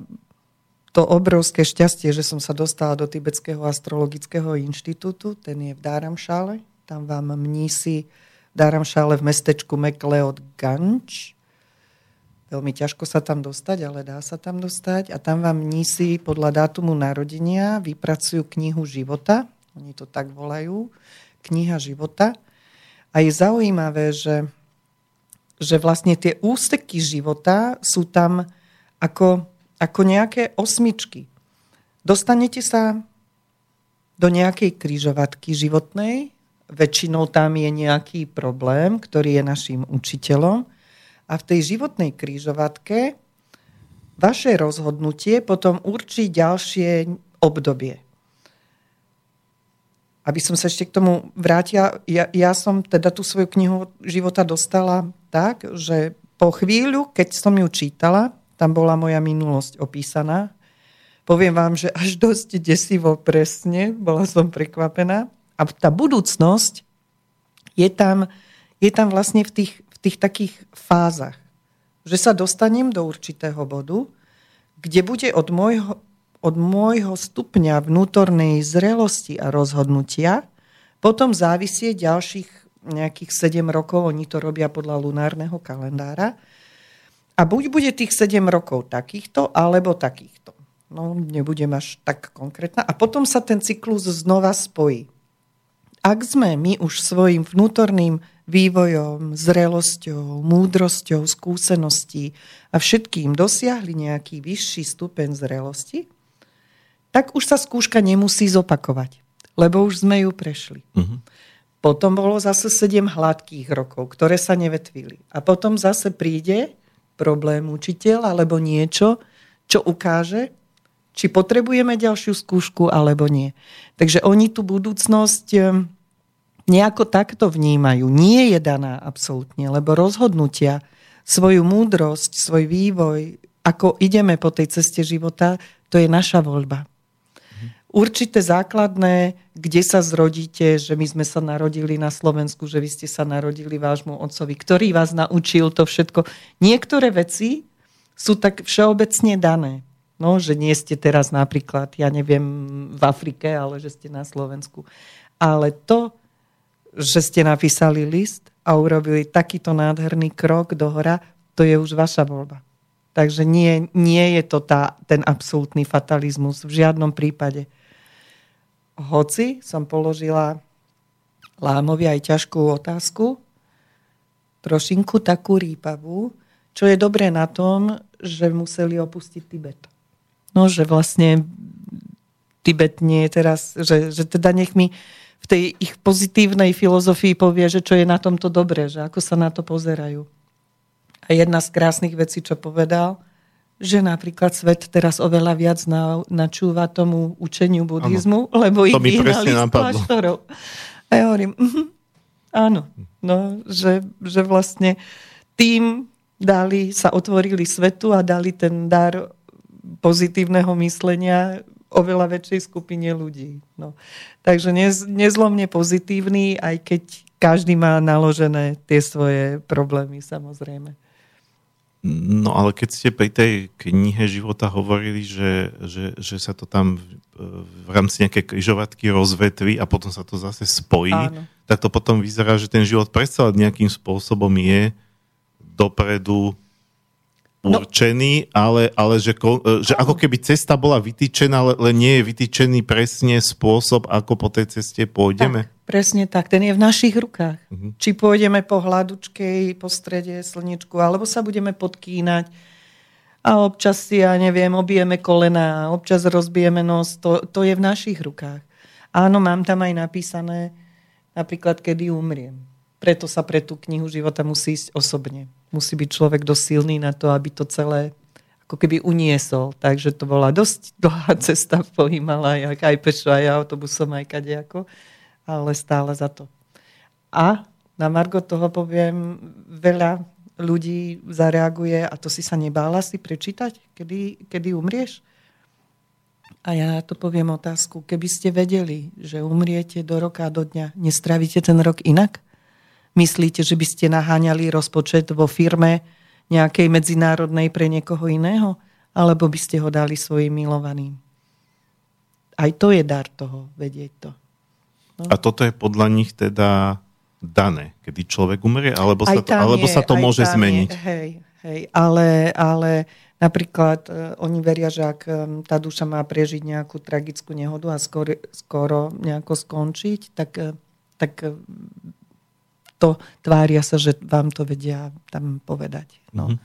to obrovské šťastie, že som sa dostala do Tibetského astrologického inštitútu, ten je v Dáramšále, tam vám mnísi v Dáramšále v mestečku Mekleod Ganč. Veľmi ťažko sa tam dostať, ale dá sa tam dostať. A tam vám mnísi podľa dátumu narodenia vypracujú knihu života, oni to tak volajú, kniha života. A je zaujímavé, že, že vlastne tie ústeky života sú tam ako, ako nejaké osmičky. dostanete sa do nejakej kryžovatky životnej, väčšinou tam je nejaký problém, ktorý je našim učiteľom a v tej životnej kryžovatke vaše rozhodnutie potom určí ďalšie obdobie. Aby som sa ešte k tomu vrátila, ja, ja som teda tú svoju knihu života dostala tak, že po chvíľu, keď som ju čítala, tam bola moja minulosť opísaná. Poviem vám, že až dosť desivo presne, bola som prekvapená. A tá budúcnosť je tam, je tam vlastne v tých, v tých takých fázach. Že sa dostanem do určitého bodu, kde bude od môjho, od môjho stupňa vnútornej zrelosti a rozhodnutia potom závisie ďalších nejakých 7 rokov, oni to robia podľa lunárneho kalendára. A buď bude tých 7 rokov takýchto, alebo takýchto. No, nebudem až tak konkrétna. A potom sa ten cyklus znova spojí. Ak sme my už svojim vnútorným vývojom, zrelosťou, múdrosťou, skúseností a všetkým dosiahli nejaký vyšší stupeň zrelosti, tak už sa skúška nemusí zopakovať, lebo už sme ju prešli. Uh-huh. Potom bolo zase 7 hladkých rokov, ktoré sa nevetvili. A potom zase príde problém učiteľ alebo niečo, čo ukáže, či potrebujeme ďalšiu skúšku alebo nie. Takže oni tú budúcnosť ehm, nejako takto vnímajú. Nie je daná absolútne, lebo rozhodnutia, svoju múdrosť, svoj vývoj, ako ideme po tej ceste života, to je naša voľba určité základné, kde sa zrodíte, že my sme sa narodili na Slovensku, že vy ste sa narodili vášmu otcovi, ktorý vás naučil to všetko. Niektoré veci sú tak všeobecne dané. No, že nie ste teraz napríklad, ja neviem, v Afrike, ale že ste na Slovensku. Ale to, že ste napísali list a urobili takýto nádherný krok do hora, to je už vaša voľba. Takže nie, nie je to tá, ten absolútny fatalizmus v žiadnom prípade hoci som položila Lámovi aj ťažkú otázku, trošinku takú rýpavú, čo je dobré na tom, že museli opustiť Tibet. No, že vlastne Tibet nie je teraz, že, že teda nech mi v tej ich pozitívnej filozofii povie, že čo je na tomto dobré, že ako sa na to pozerajú. A jedna z krásnych vecí, čo povedal, že napríklad svet teraz oveľa viac na, načúva tomu učeniu buddhizmu, ano. lebo ich vyhnali z kláštorov. A ja hovorím, uh-huh, áno, no, že, že vlastne tým dali, sa otvorili svetu a dali ten dar pozitívneho myslenia oveľa väčšej skupine ľudí. No. Takže nez, nezlomne pozitívny, aj keď každý má naložené tie svoje problémy, samozrejme. No ale keď ste pri tej knihe života hovorili, že, že, že sa to tam v, v rámci nejakej križovatky rozvetví a potom sa to zase spojí, Áno. tak to potom vyzerá, že ten život predsa nejakým spôsobom je dopredu no. určený, no. ale, ale že, že ako keby cesta bola vytýčená, ale nie je vytýčený presne spôsob, ako po tej ceste pôjdeme. Tak. Presne tak, ten je v našich rukách. Uh-huh. Či pôjdeme po hladučkej, po strede slničku, alebo sa budeme podkínať a občas si, ja neviem, obijeme kolena, občas rozbijeme nos, to, to je v našich rukách. Áno, mám tam aj napísané napríklad, kedy umriem. Preto sa pre tú knihu života musí ísť osobne. Musí byť človek dosilný na to, aby to celé ako keby uniesol. Takže to bola dosť dlhá cesta po Himalajach, aj pešo, aj autobusom, aj kadejako ale stále za to. A na Margo toho poviem, veľa ľudí zareaguje a to si sa nebála si prečítať, kedy, kedy umrieš? A ja to poviem otázku, keby ste vedeli, že umriete do roka a do dňa, nestravíte ten rok inak? Myslíte, že by ste naháňali rozpočet vo firme nejakej medzinárodnej pre niekoho iného? Alebo by ste ho dali svojim milovaným? Aj to je dar toho, vedieť to. No. A toto je podľa nich teda dané, kedy človek umrie, alebo sa to, alebo je, sa to môže zmeniť? Je, hej, hej, ale, ale napríklad uh, oni veria, že ak um, tá duša má prežiť nejakú tragickú nehodu a skoro, skoro nejako skončiť, tak, uh, tak uh, to tvária sa, že vám to vedia tam povedať. No. Mm-hmm.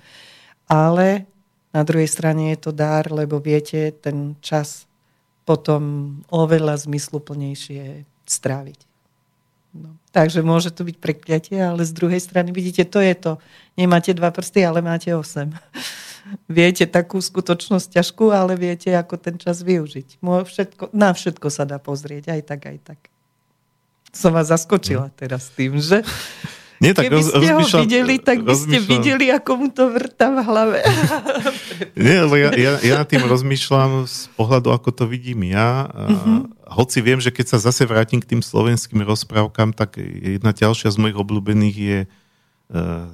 Ale na druhej strane je to dar, lebo viete, ten čas potom oveľa zmysluplnejšie stráviť. No. Takže môže to byť prekliatie, ale z druhej strany vidíte, to je to. Nemáte dva prsty, ale máte osem. viete takú skutočnosť ťažkú, ale viete, ako ten čas využiť. Všetko, na všetko sa dá pozrieť, aj tak, aj tak. Som vás zaskočila teraz tým, že? Nie, tak Keby ste ho videli, tak by ste videli, ako mu to vrta v hlave. Nie, lebo ja, ja, ja tým rozmýšľam z pohľadu, ako to vidím ja. Uh-huh. Hoci viem, že keď sa zase vrátim k tým slovenským rozprávkam, tak jedna ďalšia z mojich obľúbených je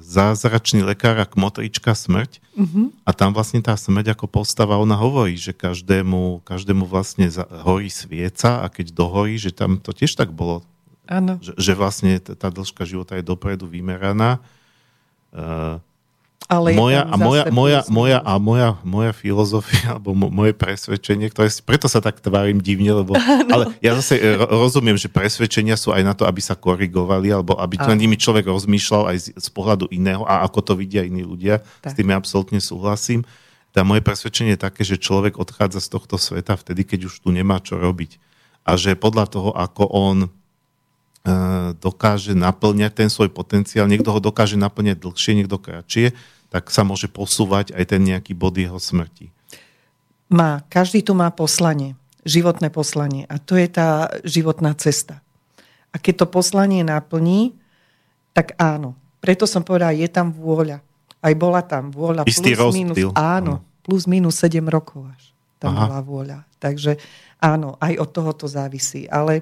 zázračný lekár a kmotrička smrť. Uh-huh. A tam vlastne tá smrť ako postava, ona hovorí, že každému, každému vlastne horí svieca a keď dohorí, že tam to tiež tak bolo. Ano. Že, že vlastne tá dĺžka života je dopredu vymeraná. Uh, ale moja, a moja, moja, moja, a moja, moja filozofia, alebo moje presvedčenie, ktoré, preto sa tak tvárim divne, lebo, no. ale ja zase e, rozumiem, že presvedčenia sú aj na to, aby sa korigovali, alebo aby nad nimi človek rozmýšľal aj z, z pohľadu iného a ako to vidia iní ľudia. Tak. S tým ja absolútne súhlasím. Tá moje presvedčenie je také, že človek odchádza z tohto sveta vtedy, keď už tu nemá čo robiť. A že podľa toho, ako on e, dokáže naplňať ten svoj potenciál, niekto ho dokáže naplňať dlhšie, niekto kratšie, tak sa môže posúvať aj ten nejaký bod jeho smrti. Má, každý tu má poslanie, životné poslanie a to je tá životná cesta. A keď to poslanie naplní, tak áno. Preto som povedala, je tam vôľa. Aj bola tam vôľa. Istý plus, minus, áno, plus minus 7 rokov až. Tam Aha. bola vôľa. Takže áno, aj od toho to závisí. Ale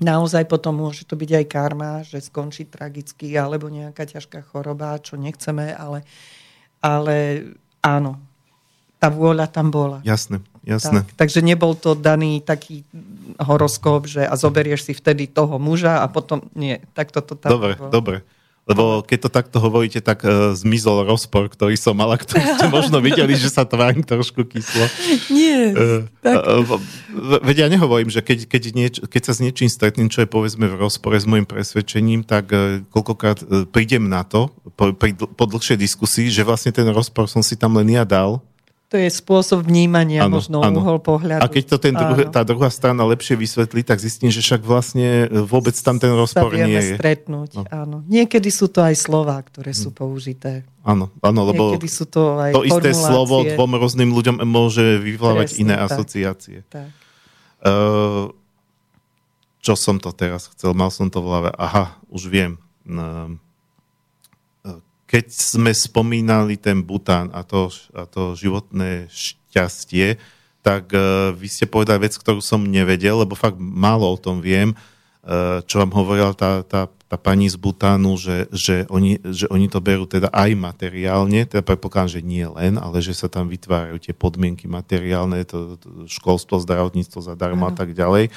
naozaj potom môže to byť aj karma, že skončí tragicky, alebo nejaká ťažká choroba, čo nechceme, ale, ale áno, tá vôľa tam bola. Jasné, jasné. Tak, takže nebol to daný taký horoskop, že a zoberieš si vtedy toho muža a potom nie, tak toto tam Dobre, bolo. dobre. Lebo keď to takto hovoríte, tak uh, zmizol rozpor, ktorý som mala, ktorý ste možno videli, že sa tvárim trošku kyslo. Nie. Uh, tak. Uh, veď ja nehovorím, že keď, keď, nieč, keď sa s niečím stretnem, čo je povedzme v rozpore s môjim presvedčením, tak uh, koľkokrát uh, prídem na to, po, pri, po dlhšej diskusii, že vlastne ten rozpor som si tam len ja dal to je spôsob vnímania, ano, možno ano. uhol pohľadu. A keď to ten druh- tá druhá strana lepšie vysvetlí, tak zistím, že však vlastne e, vôbec tam ten rozpor nie je. stretnúť, no. áno. Niekedy sú to aj slova, ktoré sú hm. použité. Áno, áno, lebo Niekedy sú to, aj to isté slovo dvom rôznym ľuďom môže vyvolávať Presne, iné tak, asociácie. Tak. Uh, čo som to teraz chcel? Mal som to v hlave. Aha, už viem. Uh, keď sme spomínali ten Bután a to, a to životné šťastie, tak uh, vy ste povedali vec, ktorú som nevedel, lebo fakt málo o tom viem, uh, čo vám hovorila tá, tá, tá pani z Butánu, že, že, oni, že oni to berú teda aj materiálne, teda predpokladám, že nie len, ale že sa tam vytvárajú tie podmienky materiálne, to, to školstvo, zdravotníctvo zadarmo a tak ďalej.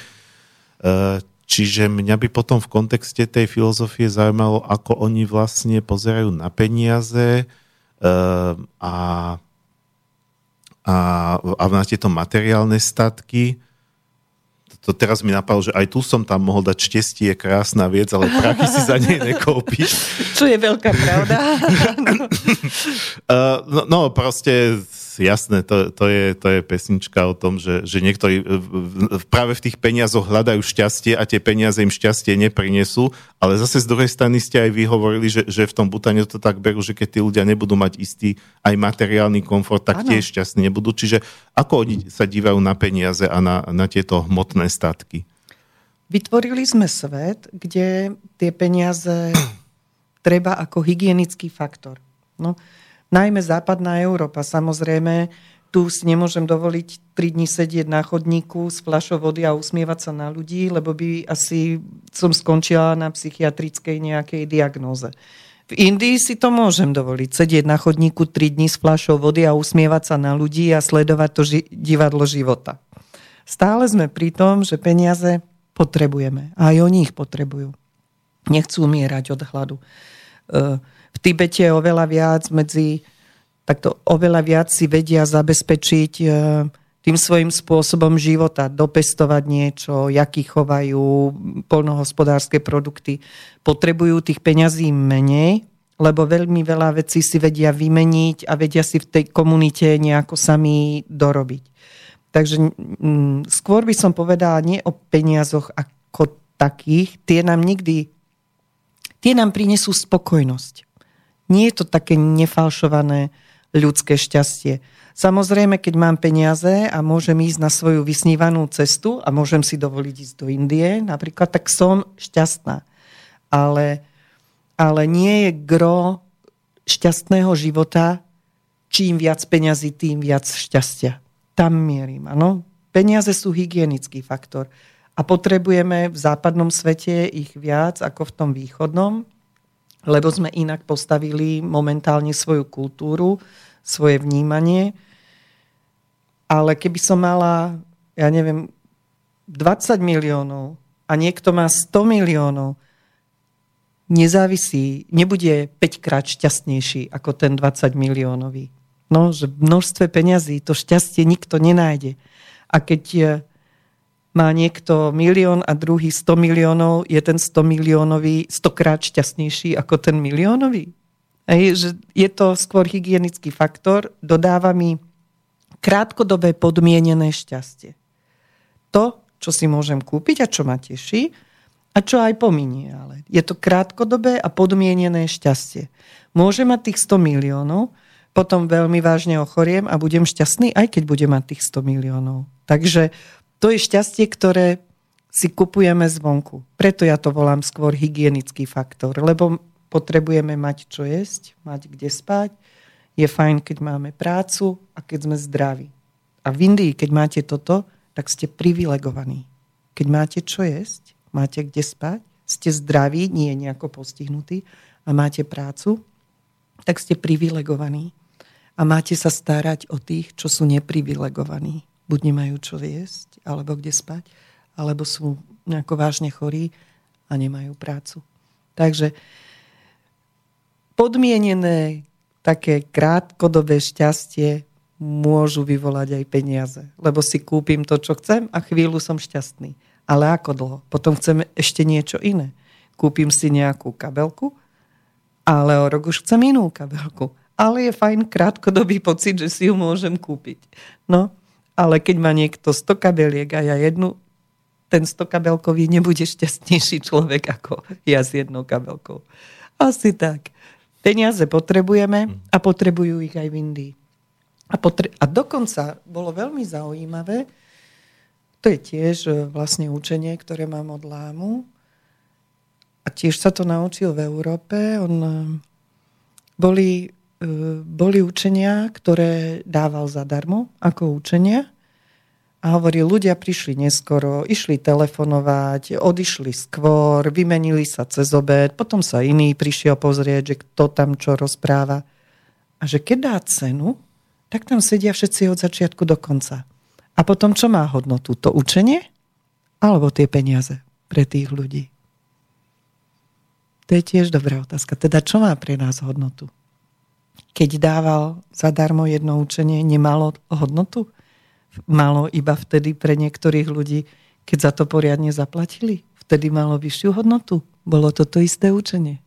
Uh, Čiže mňa by potom v kontexte tej filozofie zaujímalo, ako oni vlastne pozerajú na peniaze uh, a, a, a na tieto materiálne statky. To teraz mi napadlo, že aj tu som tam mohol dať šťastie, je krásna vec, ale prachy si za nej nekúpiš. Čo je veľká pravda. uh, no, no proste jasné, to, to, je, to je pesnička o tom, že, že niektorí práve v tých peniazoch hľadajú šťastie a tie peniaze im šťastie neprinesú, ale zase z druhej strany ste aj vy hovorili, že, že v tom Butane to tak berú, že keď tí ľudia nebudú mať istý aj materiálny komfort, tak ano. tiež šťastní nebudú. Čiže ako oni sa dívajú na peniaze a na, na tieto hmotné statky? Vytvorili sme svet, kde tie peniaze treba ako hygienický faktor. No, najmä západná Európa. Samozrejme, tu si nemôžem dovoliť 3 dní sedieť na chodníku s fľašou vody a usmievať sa na ľudí, lebo by asi som skončila na psychiatrickej nejakej diagnóze. V Indii si to môžem dovoliť. Sedieť na chodníku 3 dní s fľašou vody a usmievať sa na ľudí a sledovať to ži- divadlo života. Stále sme pri tom, že peniaze potrebujeme. A aj oni ich potrebujú. Nechcú umierať od hladu. Uh, Tibete je oveľa viac medzi, takto oveľa viac si vedia zabezpečiť e, tým svojim spôsobom života, dopestovať niečo, jaký chovajú polnohospodárske produkty. Potrebujú tých peňazí menej, lebo veľmi veľa vecí si vedia vymeniť a vedia si v tej komunite nejako sami dorobiť. Takže m, skôr by som povedala nie o peniazoch ako takých. Tie nám nikdy, tie nám prinesú spokojnosť. Nie je to také nefalšované ľudské šťastie. Samozrejme, keď mám peniaze a môžem ísť na svoju vysnívanú cestu a môžem si dovoliť ísť do Indie napríklad, tak som šťastná. Ale, ale nie je gro šťastného života, čím viac peňazí, tým viac šťastia. Tam mierim, áno. Peniaze sú hygienický faktor. A potrebujeme v západnom svete ich viac ako v tom východnom, lebo sme inak postavili momentálne svoju kultúru, svoje vnímanie. Ale keby som mala, ja neviem, 20 miliónov a niekto má 100 miliónov, nezávisí, nebude 5 krát šťastnejší ako ten 20 miliónový. No, že množstve peňazí to šťastie nikto nenájde. A keď má niekto milión a druhý 100 miliónov, je ten 100 miliónový stokrát šťastnejší ako ten miliónový. Hej, že je to skôr hygienický faktor, dodáva mi krátkodobé podmienené šťastie. To, čo si môžem kúpiť a čo ma teší, a čo aj pominie, ale je to krátkodobé a podmienené šťastie. Môžem mať tých 100 miliónov, potom veľmi vážne ochoriem a budem šťastný, aj keď budem mať tých 100 miliónov. Takže to je šťastie, ktoré si kupujeme zvonku. Preto ja to volám skôr hygienický faktor, lebo potrebujeme mať čo jesť, mať kde spať. Je fajn, keď máme prácu a keď sme zdraví. A v Indii, keď máte toto, tak ste privilegovaní. Keď máte čo jesť, máte kde spať, ste zdraví, nie nejako postihnutí a máte prácu, tak ste privilegovaní. A máte sa starať o tých, čo sú neprivilegovaní buď nemajú čo jesť, alebo kde spať, alebo sú nejako vážne chorí a nemajú prácu. Takže podmienené také krátkodobé šťastie môžu vyvolať aj peniaze. Lebo si kúpim to, čo chcem a chvíľu som šťastný. Ale ako dlho? Potom chcem ešte niečo iné. Kúpim si nejakú kabelku, ale o rok už chcem inú kabelku. Ale je fajn krátkodobý pocit, že si ju môžem kúpiť. No, ale keď má niekto 100 kabeliek a ja jednu, ten 100 kabelkový nebude šťastnejší človek ako ja s jednou kabelkou. Asi tak. Peniaze potrebujeme a potrebujú ich aj v Indii. A, potre- a dokonca bolo veľmi zaujímavé, to je tiež e, vlastne učenie, ktoré mám od Lámu. A tiež sa to naučil v Európe. On, e, boli boli učenia, ktoré dával zadarmo ako učenia. A hovorí, ľudia prišli neskoro, išli telefonovať, odišli skôr, vymenili sa cez obed, potom sa iný prišiel pozrieť, že kto tam čo rozpráva. A že keď dá cenu, tak tam sedia všetci od začiatku do konca. A potom čo má hodnotu? To učenie? Alebo tie peniaze pre tých ľudí? To je tiež dobrá otázka. Teda čo má pre nás hodnotu? Keď dával zadarmo jedno učenie, nemalo hodnotu? Malo iba vtedy pre niektorých ľudí, keď za to poriadne zaplatili? Vtedy malo vyššiu hodnotu? Bolo to to isté učenie?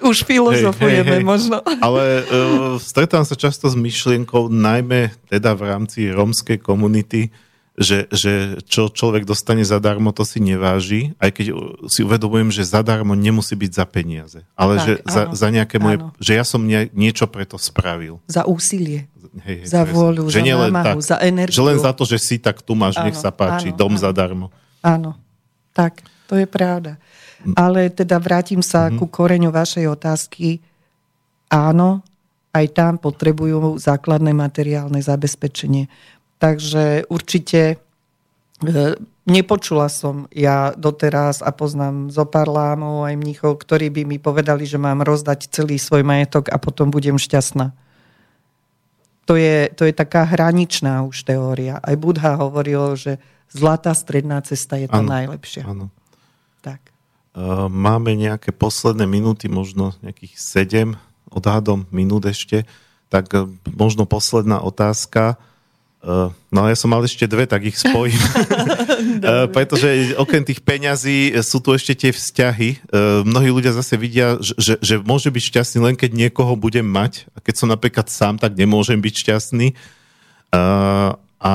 Už filozofujeme hej, hej. možno. Ale uh, stretám sa často s myšlienkou, najmä teda v rámci rómskej komunity, že, že čo človek dostane zadarmo, to si neváži, aj keď si uvedomujem, že zadarmo nemusí byť za peniaze, ale tak, že za, za nejaké moje, áno. že ja som nie, niečo preto spravil. Za úsilie, hej, hej, za vôľu, že za námahu, tak, za energiu. Že len za to, že si tak tu máš, áno, nech sa páči, áno, dom áno. zadarmo. Áno, tak, to je pravda. Ale teda vrátim sa mm-hmm. ku koreňu vašej otázky. Áno, aj tam potrebujú základné materiálne zabezpečenie. Takže určite e, nepočula som ja doteraz a poznám zo pár lámov aj mnichov, ktorí by mi povedali, že mám rozdať celý svoj majetok a potom budem šťastná. To je, to je taká hraničná už teória. Aj Budha hovoril, že zlatá stredná cesta je ano, najlepšia. Áno. Tak. E, máme nejaké posledné minúty, možno nejakých sedem odhadom minút ešte. Tak e, možno posledná otázka no ja som mal ešte dve, tak ich spojím. uh, pretože okrem tých peňazí sú tu ešte tie vzťahy. Mnohí ľudia zase vidia, že, že môže byť šťastný len keď niekoho budem mať. A keď som napríklad sám, tak nemôžem byť šťastný. A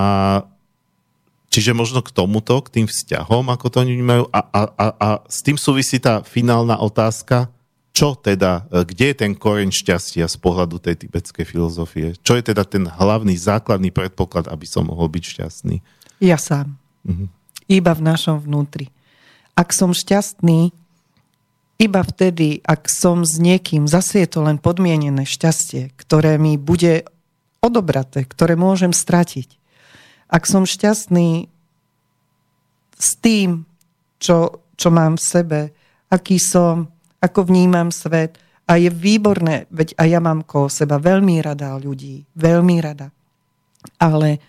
čiže možno k tomuto, k tým vzťahom, ako to oni vnímajú. A, a, a, a s tým súvisí tá finálna otázka, čo teda, e, kde je ten koreň šťastia z pohľadu tej tibetskej filozofie? Čo je teda ten hlavný, základný predpoklad, aby som mohol byť šťastný? Ja sám. Uh-huh. Iba v našom vnútri. Ak som šťastný, iba vtedy, ak som s niekým, zase je to len podmienené šťastie, ktoré mi bude odobraté, ktoré môžem stratiť. Ak som šťastný s tým, čo, čo mám v sebe, aký som, ako vnímam svet, a je výborné, veď aj ja mám ko seba veľmi rada ľudí, veľmi rada. Ale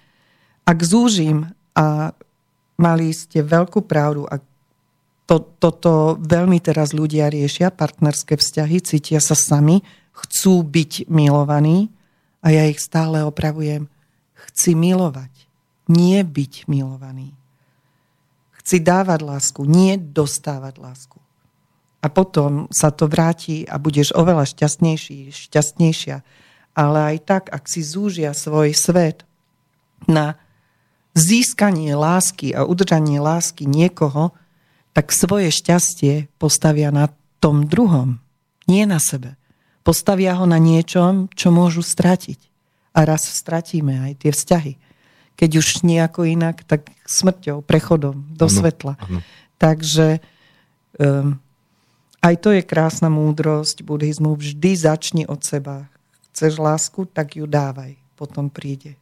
ak zúžim a mali ste veľkú pravdu, ak to, toto veľmi teraz ľudia riešia, partnerské vzťahy, cítia sa sami, chcú byť milovaní a ja ich stále opravujem. Chci milovať, nie byť milovaný. Chci dávať lásku, nie dostávať lásku. A potom sa to vráti a budeš oveľa šťastnejší, šťastnejšia. Ale aj tak, ak si zúžia svoj svet na získanie lásky a udržanie lásky niekoho, tak svoje šťastie postavia na tom druhom, nie na sebe. Postavia ho na niečom, čo môžu stratiť. A raz stratíme aj tie vzťahy. Keď už nejako inak, tak smrťou, prechodom do ano, svetla. Ano. Takže um, aj to je krásna múdrosť buddhizmu. Vždy začni od seba. Chceš lásku, tak ju dávaj. Potom príde.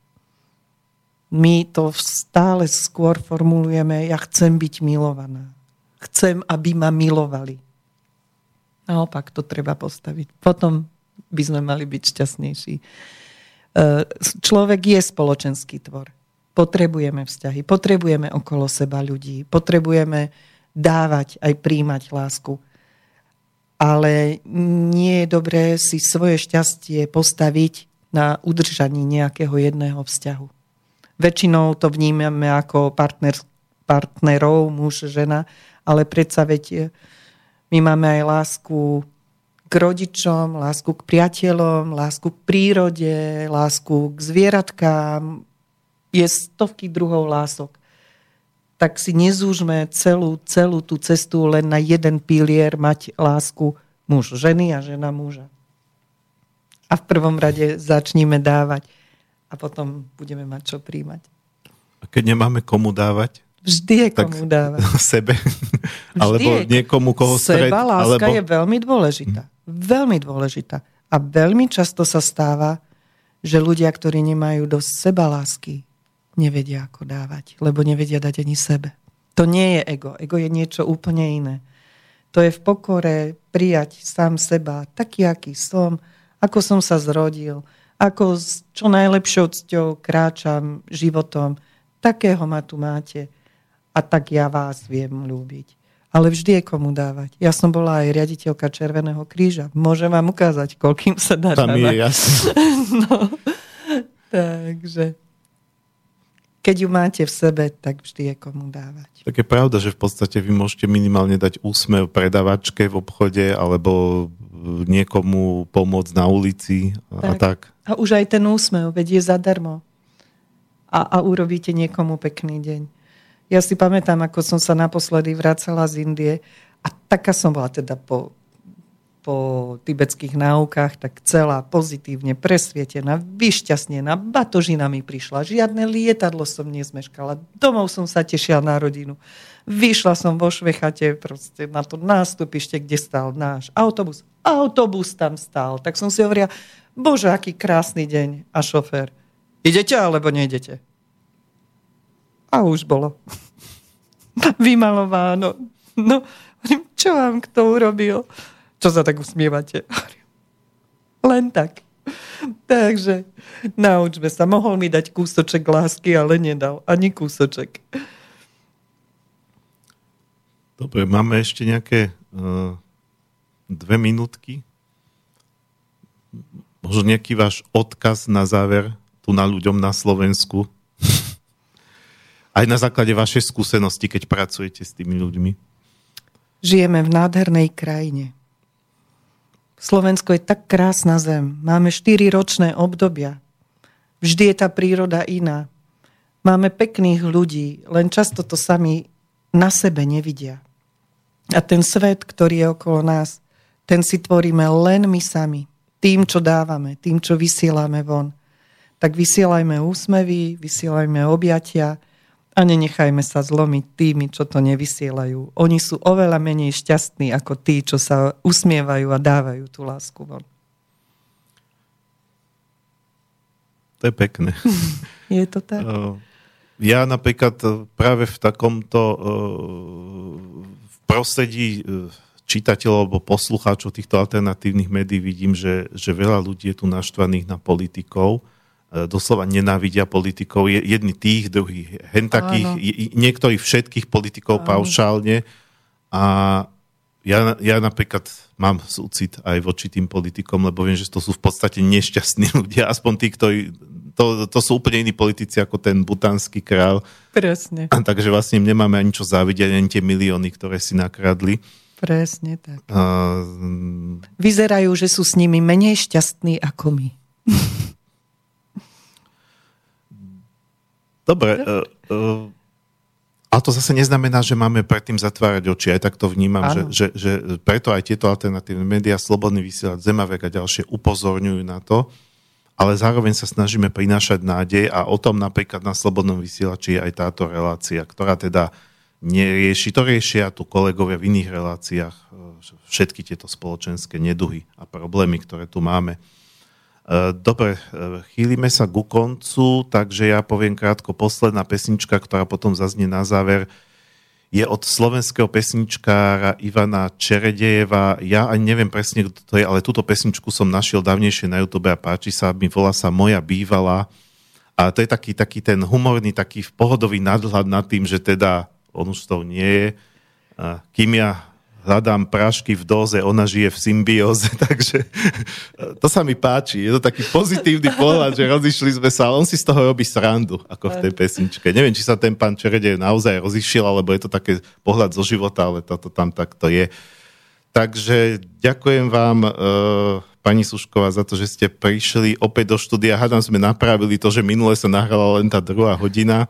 My to stále skôr formulujeme, ja chcem byť milovaná chcem, aby ma milovali. Naopak to treba postaviť. Potom by sme mali byť šťastnejší. E, človek je spoločenský tvor. Potrebujeme vzťahy, potrebujeme okolo seba ľudí, potrebujeme dávať aj príjmať lásku. Ale nie je dobré si svoje šťastie postaviť na udržaní nejakého jedného vzťahu. Väčšinou to vnímame ako partner, partnerov, muž, žena, ale predsa veď e, my máme aj lásku k rodičom, lásku k priateľom, lásku k prírode, lásku k zvieratkám. Je stovky druhov lások. Tak si nezúžme celú, celú tú cestu len na jeden pilier mať lásku muž ženy a žena muža. A v prvom rade začníme dávať a potom budeme mať čo príjmať. A keď nemáme komu dávať? Vždy je komu dávať. Sebe. Vždy alebo je. niekomu, koho stred. Seba láska alebo... je veľmi dôležitá. Veľmi dôležitá. A veľmi často sa stáva, že ľudia, ktorí nemajú dosť seba lásky, nevedia ako dávať, lebo nevedia dať ani sebe. To nie je ego. Ego je niečo úplne iné. To je v pokore prijať sám seba, taký, aký som, ako som sa zrodil, ako s čo najlepšou cťou kráčam životom. Takého ma tu máte a tak ja vás viem ľúbiť. Ale vždy je komu dávať. Ja som bola aj riaditeľka Červeného kríža. Môžem vám ukázať, koľkým sa dá Tam dávať. je jasné. no, takže keď ju máte v sebe, tak vždy je komu dávať. Tak je pravda, že v podstate vy môžete minimálne dať úsmev predavačke v obchode alebo niekomu pomôcť na ulici a tak. tak. A už aj ten úsmev, veď je zadarmo. A, a urobíte niekomu pekný deň. Ja si pamätám, ako som sa naposledy vracala z Indie a taká som bola teda po, po tibetských náukách, tak celá pozitívne presvietená, vyšťastnená, batožina mi prišla, žiadne lietadlo som nezmeškala, domov som sa tešila na rodinu. Vyšla som vo Švechate proste na to nástupište, kde stál náš autobus. Autobus tam stál. Tak som si hovorila, bože, aký krásny deň. A šofér, idete alebo nejdete? A už bolo. Vymalováno. No, čo vám kto urobil? Čo sa tak usmievate? Len tak. Takže naučme sa. Mohol mi dať kúsoček lásky, ale nedal. Ani kúsoček. Dobre, máme ešte nejaké uh, dve minútky. Možno nejaký váš odkaz na záver tu na ľuďom na Slovensku. Aj na základe vašej skúsenosti, keď pracujete s tými ľuďmi? Žijeme v nádhernej krajine. Slovensko je tak krásna zem. Máme 4 ročné obdobia. Vždy je tá príroda iná. Máme pekných ľudí, len často to sami na sebe nevidia. A ten svet, ktorý je okolo nás, ten si tvoríme len my sami. Tým, čo dávame, tým, čo vysielame von. Tak vysielajme úsmevy, vysielajme objatia a nenechajme sa zlomiť tými, čo to nevysielajú. Oni sú oveľa menej šťastní ako tí, čo sa usmievajú a dávajú tú lásku von. To je pekné. je to tak? Ja napríklad práve v takomto v prostredí čitateľov alebo poslucháčov týchto alternatívnych médií vidím, že, že veľa ľudí je tu naštvaných na politikov, doslova nenávidia politikov, jedni tých, druhých, hen takých, niektorí všetkých politikov Áno. paušálne a ja, ja napríklad mám súcit aj voči tým politikom, lebo viem, že to sú v podstate nešťastní ľudia, aspoň tí, ktorí to, to sú úplne iní politici ako ten butánsky král. Presne. A takže vlastne nemáme ani čo závidieť, ani tie milióny, ktoré si nakradli. Presne tak. Uh, Vyzerajú, že sú s nimi menej šťastní ako my. Dobre. Uh, uh, ale to zase neznamená, že máme predtým zatvárať oči. Aj tak to vnímam, že, že, že preto aj tieto alternatívne médiá, Slobodný vysielať, Zemavek a ďalšie upozorňujú na to, ale zároveň sa snažíme prinášať nádej a o tom napríklad na Slobodnom vysielači je aj táto relácia, ktorá teda nerieši, to riešia tu kolegovia v iných reláciách, e, všetky tieto spoločenské neduhy a problémy, ktoré tu máme. E, dobre, e, chýlime sa ku koncu, takže ja poviem krátko posledná pesnička, ktorá potom zaznie na záver je od slovenského pesničkára Ivana Čeredejeva. Ja ani neviem presne, kto to je, ale túto pesničku som našiel dávnejšie na YouTube a páči sa, mi volá sa Moja bývalá. A to je taký, taký ten humorný, taký pohodový nadhľad nad tým, že teda on už to nie je. Kým ja hľadám prášky v doze, ona žije v symbióze, takže to sa mi páči. Je to taký pozitívny pohľad, že rozišli sme sa, on si z toho robí srandu, ako v tej pesničke. Neviem, či sa ten pán Čerede naozaj rozišiel, alebo je to také pohľad zo života, ale toto tam takto je. Takže ďakujem vám, e, pani Sušková, za to, že ste prišli opäť do štúdia. Hádam sme napravili to, že minule sa nahrala len tá druhá hodina.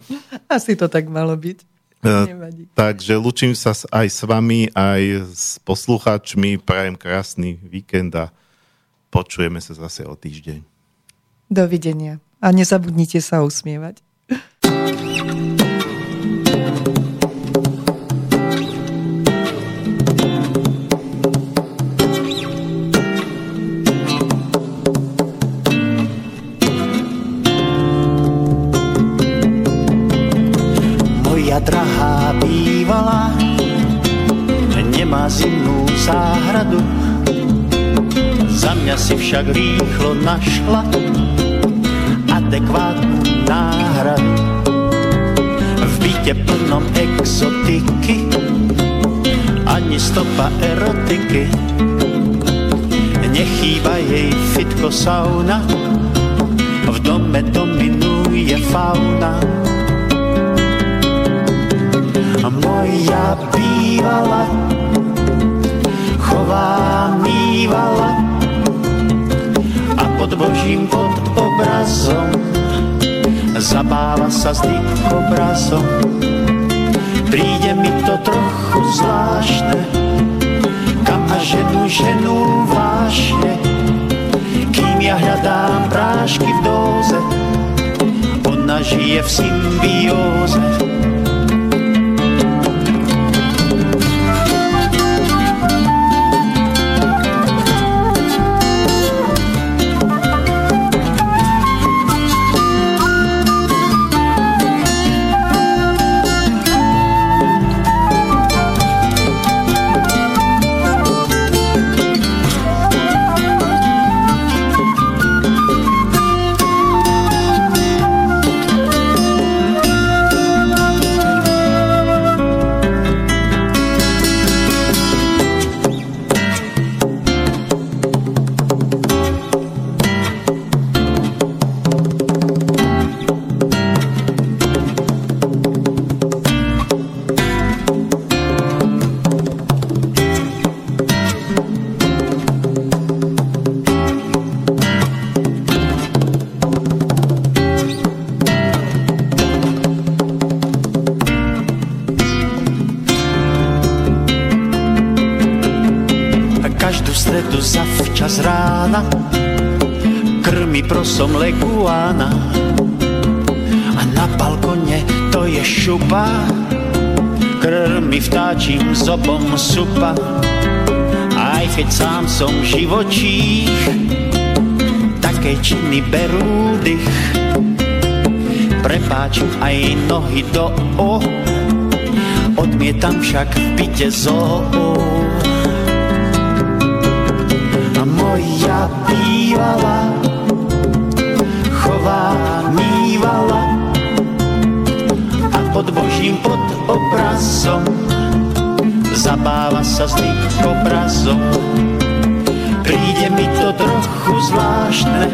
Asi to tak malo byť. Nevadí. Takže lučím sa aj s vami, aj s poslucháčmi. Prajem krásny víkend a počujeme sa zase o týždeň. Dovidenia. A nezabudnite sa usmievať. Zimnú záhradu. Za mňa si však rýchlo našla adekvátnu náhradu. V byte plnom exotiky, ani stopa erotiky. Nechýba jej fitko sauna, v dome dominuje fauna moja bývala, chová mývala a pod božím pod obrazom zabáva sa s obrazom. Príde mi to trochu zvláštne, kam a ženu, ženu vášne, kým ja hľadám prášky v dóze, ona žije v symbióze. Supa aj keď sám som živočích. Také činy berú dých prepáčim aj nohy do o. Odmietam však v byte zoo a moja bývala chová mývala. A pod božím pod obrazom zabáva sa s obrazom príde mi to trochu zvláštne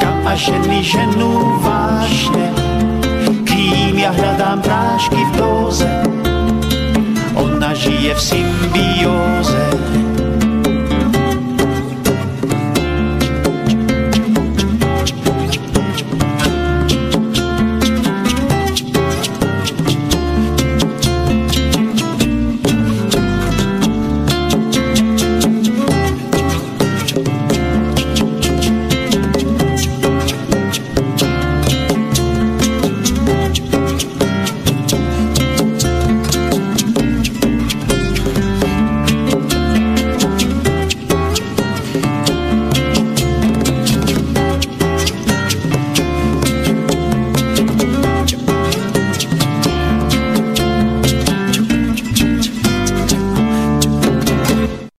kam a ženy ženú vážne ja hľadám prášky v dóze. Ona žije v symbióze